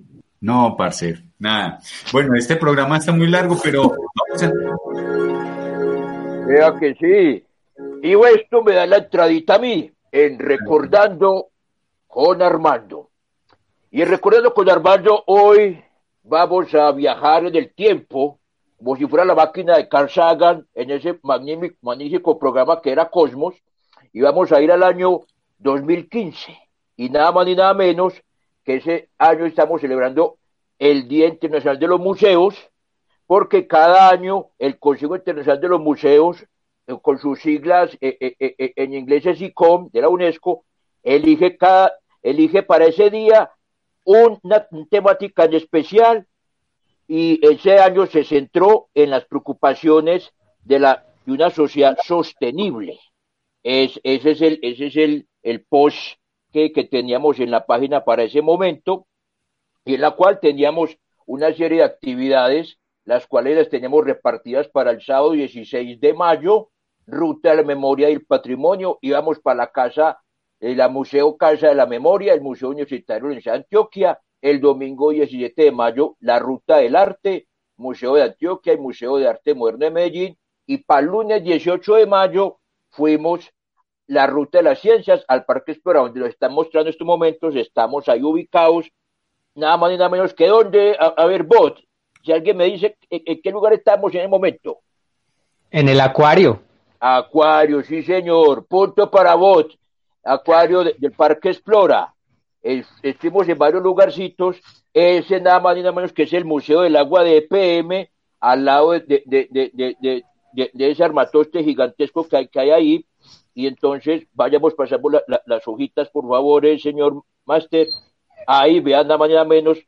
No, parcero, nada. Bueno, este programa está muy largo, pero vamos a... Vea que sí. Y esto me da la entradita a mí en Recordando con Armando. Y en Recordando con Armando, hoy vamos a viajar en el tiempo, como si fuera la máquina de Carl Sagan, en ese magnífico, magnífico programa que era Cosmos, y vamos a ir al año 2015. Y nada más ni nada menos que ese año estamos celebrando el Día Internacional de los Museos, porque cada año el Consejo Internacional de los Museos, con sus siglas eh, eh, eh, en inglés es ICOM de la UNESCO, elige, cada, elige para ese día una temática en especial y ese año se centró en las preocupaciones de, la, de una sociedad sostenible. Es, ese es el, ese es el, el post que, que teníamos en la página para ese momento y en la cual teníamos una serie de actividades, las cuales las tenemos repartidas para el sábado 16 de mayo, Ruta de la Memoria y el Patrimonio, íbamos para la casa, eh, la Museo Casa de la Memoria, el Museo Universitario de Antioquia, el domingo 17 de mayo, la Ruta del Arte, Museo de Antioquia y Museo de Arte Moderno de Medellín, y para el lunes 18 de mayo fuimos la Ruta de las Ciencias al Parque Explora, donde lo están mostrando en estos momentos, estamos ahí ubicados, nada más ni nada menos que donde, a, a ver, bot, si alguien me dice en, en qué lugar estamos en el momento. En el acuario. Acuario, sí señor, punto para bot, Acuario de- del Parque Explora. Es- estuvimos en varios lugarcitos, ese nada más ni nada menos que es el Museo del Agua de EPM, al lado de, de, de, ese armatoste gigantesco que hay, que hay ahí, y entonces vayamos, pasamos la- la- las hojitas, por favor, eh, señor Máster, ahí vean nada más ni nada menos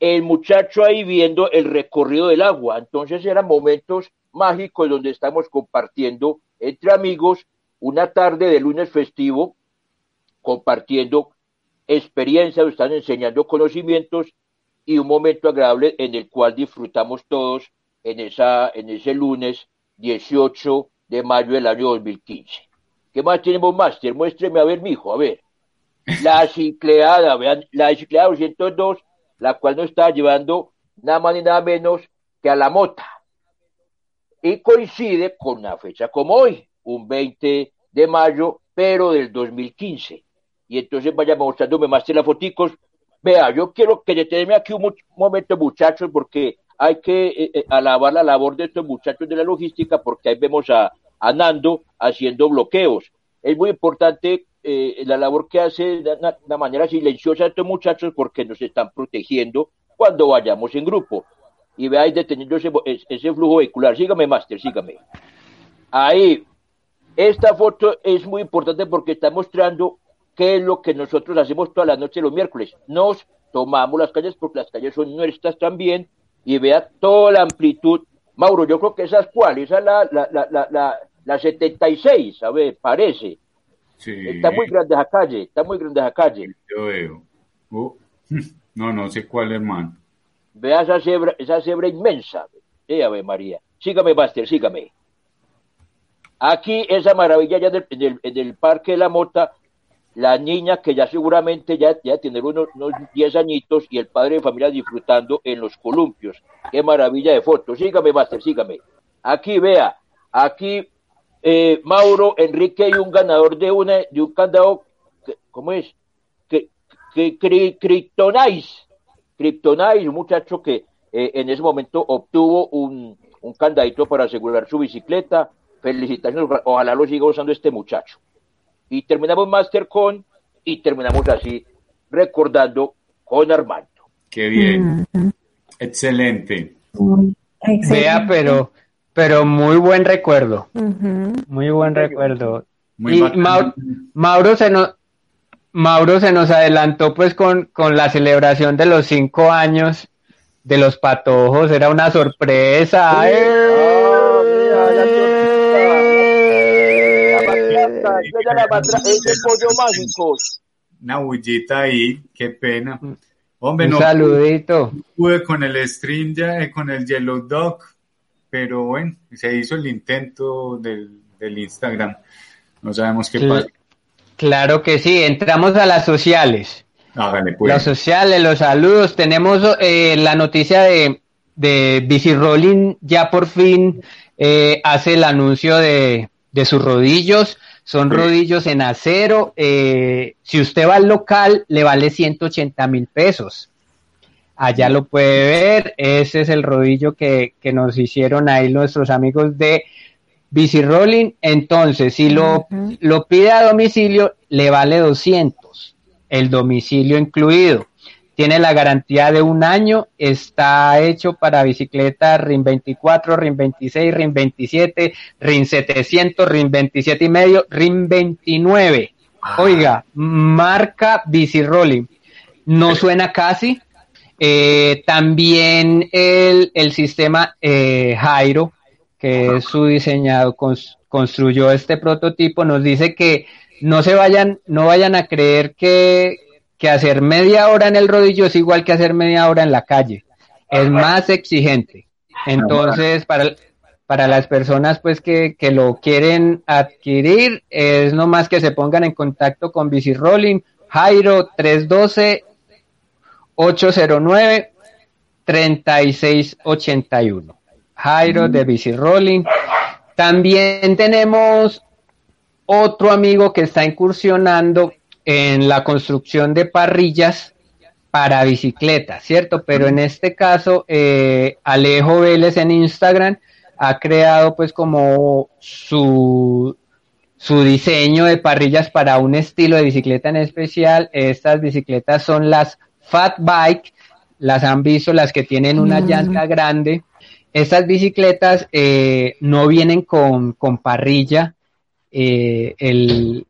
el muchacho ahí viendo el recorrido del agua. Entonces eran momentos mágicos donde estamos compartiendo entre amigos una tarde de lunes festivo, compartiendo experiencias, están enseñando conocimientos y un momento agradable en el cual disfrutamos todos en, esa, en ese lunes 18 de mayo del año 2015. ¿Qué más tenemos, Máster? Muéstreme a ver, mijo, a ver. La cicleada, vean, la cicleada 202, la cual nos está llevando nada más ni nada menos que a la mota. Y coincide con una fecha como hoy, un 20 de mayo, pero del 2015. Y entonces vaya mostrándome más de las foticos. Vea, yo quiero que detenerme aquí un momento, muchachos, porque hay que eh, eh, alabar la labor de estos muchachos de la logística, porque ahí vemos a, a Nando haciendo bloqueos. Es muy importante eh, la labor que hace de una, una manera silenciosa estos muchachos porque nos están protegiendo cuando vayamos en grupo. Y veáis deteniendo ese, ese- flujo vehicular. Sígame, Master, sígame. Ahí, esta foto es muy importante porque está mostrando qué es lo que nosotros hacemos toda la noche los miércoles. Nos tomamos las calles porque las calles son nuestras también y vea toda la amplitud. Mauro, yo creo que esa es cuál, esa es la, la, la, la, la, la 76, a ver, parece. Sí, Está muy grande esa calle, está muy grande esa calle. yo veo. Uh, <laughs> no, no sé cuál, hermano. Vea esa cebra, esa cebra inmensa. Eh, Ave María. Sígame, Master, sígame. Aquí, esa maravilla ya del- en el, en el Parque de la Mota, la niña que ya seguramente ya, ya tiene unos, unos 10 añitos y el padre de familia disfrutando en los columpios. Qué maravilla de fotos. Sígame, Master, sígame. Aquí, vea, aquí eh, Mauro Enrique y un ganador de, una, de un candado, que- ¿cómo es? Que, que, cri- Kryptonite. Kryptonite, un muchacho que eh, en ese momento obtuvo un, un candadito para asegurar su bicicleta. Felicitaciones, ojalá lo siga usando este muchacho. Y terminamos Master con, y terminamos así, recordando con Armando. Qué bien. Excelente. Vea, pero, pero muy buen recuerdo. Muy buen recuerdo. Muy y bacano. Mau- Mauro se nos Mauro se nos adelantó pues con, con la celebración de los cinco años de los patojos, era una sorpresa. Mágico. Una bullita ahí, qué pena. Hombre, Un no saludito. pude con el stream ya, eh, con el Yellow Dog, pero bueno, se hizo el intento del, del Instagram. No sabemos qué Cl- pasa. Claro que sí, entramos a las sociales. Pues. Los sociales, los saludos. Tenemos eh, la noticia de, de Bici Rolling, ya por fin eh, hace el anuncio de, de sus rodillos. Son rodillos en acero. eh, si usted va al local, le vale 180 mil pesos. Allá lo puede ver. Ese es el rodillo que, que nos hicieron ahí nuestros amigos de Bici Rolling. Entonces, si lo, lo pide a domicilio, le vale 200. El domicilio incluido. Tiene la garantía de un año. Está hecho para bicicletas RIN 24, RIN 26, RIN 27, RIN 700, RIN 27 y medio, RIN 29. Oiga, marca Bici Rolling. No suena casi. Eh, también el, el sistema eh, Jairo, que es su diseñado, cons- construyó este prototipo, nos dice que no se vayan, no vayan a creer que, que hacer media hora en el rodillo es igual que hacer media hora en la calle. Es más exigente. Entonces, para, para las personas pues que, que lo quieren adquirir, es nomás que se pongan en contacto con Bici Rolling, Jairo 312 809 3681. Jairo de Bici Rolling. También tenemos otro amigo que está incursionando en la construcción de parrillas para bicicletas, ¿cierto? Pero en este caso, eh, Alejo Vélez en Instagram ha creado pues como su, su diseño de parrillas para un estilo de bicicleta en especial. Estas bicicletas son las Fat Bike, las han visto, las que tienen una Mm. llanta grande. Estas bicicletas eh, no vienen con, con parrilla. eh, el,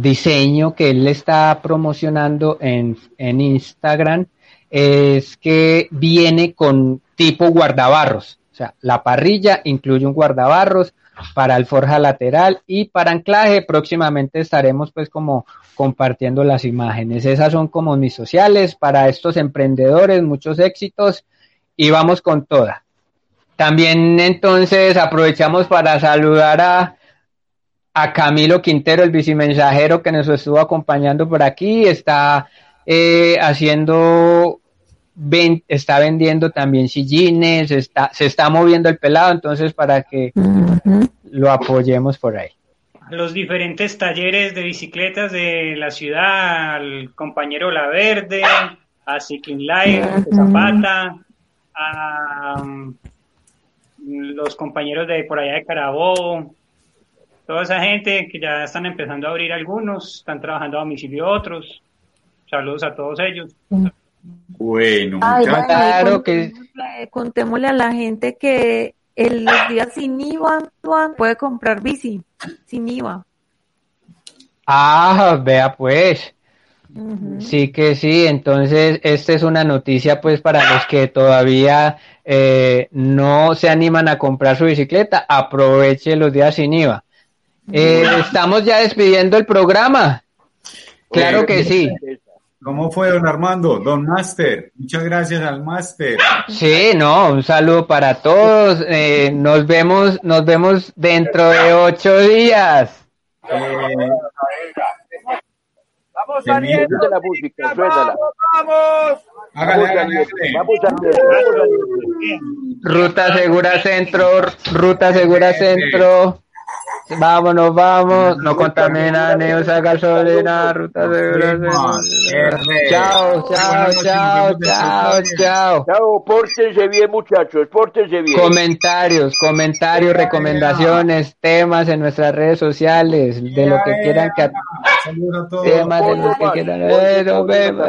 diseño que él está promocionando en, en Instagram es que viene con tipo guardabarros. O sea, la parrilla incluye un guardabarros para alforja lateral y para anclaje. Próximamente estaremos pues como compartiendo las imágenes. Esas son como mis sociales para estos emprendedores. Muchos éxitos y vamos con toda. También entonces aprovechamos para saludar a, a Camilo Quintero, el bicimensajero que nos estuvo acompañando por aquí. Está eh, haciendo, ven- está vendiendo también sillines, está, se está moviendo el pelado, entonces para que lo apoyemos por ahí. los diferentes talleres de bicicletas de la ciudad, al compañero La Verde, a Cycling Life, Zapata, a um, los compañeros de por allá de Carabobo, toda esa gente que ya están empezando a abrir algunos, están trabajando a domicilio otros. Saludos a todos ellos. Bueno, Ay, Claro contémosle, contémosle a la gente que en los días sin IVA puede comprar bici sin IVA. Ah, vea pues. Sí que sí, entonces esta es una noticia pues para los que todavía eh, no se animan a comprar su bicicleta, aproveche los días sin IVA. Eh, estamos ya despidiendo el programa. Claro que sí. ¿Cómo fue, don Armando? Don Master. Muchas gracias al Master. Sí, no, un saludo para todos. Eh, nos vemos, nos vemos dentro de ocho días. Vamos saliendo. la música, suénala. Vamos. Hágale, hágale, Vamos Ruta Segura Centro, Ruta Segura Centro. Vámonos, vamos, no contamina ni usa gasolina, ruta segura. Chao, chao, chao, chao, chao. Chao, pórtense bien, muchachos, pórtense bien. Comentarios, comentarios, recomendaciones, temas en nuestras redes sociales, de lo que quieran que temas de lo que quieran. Nos vemos.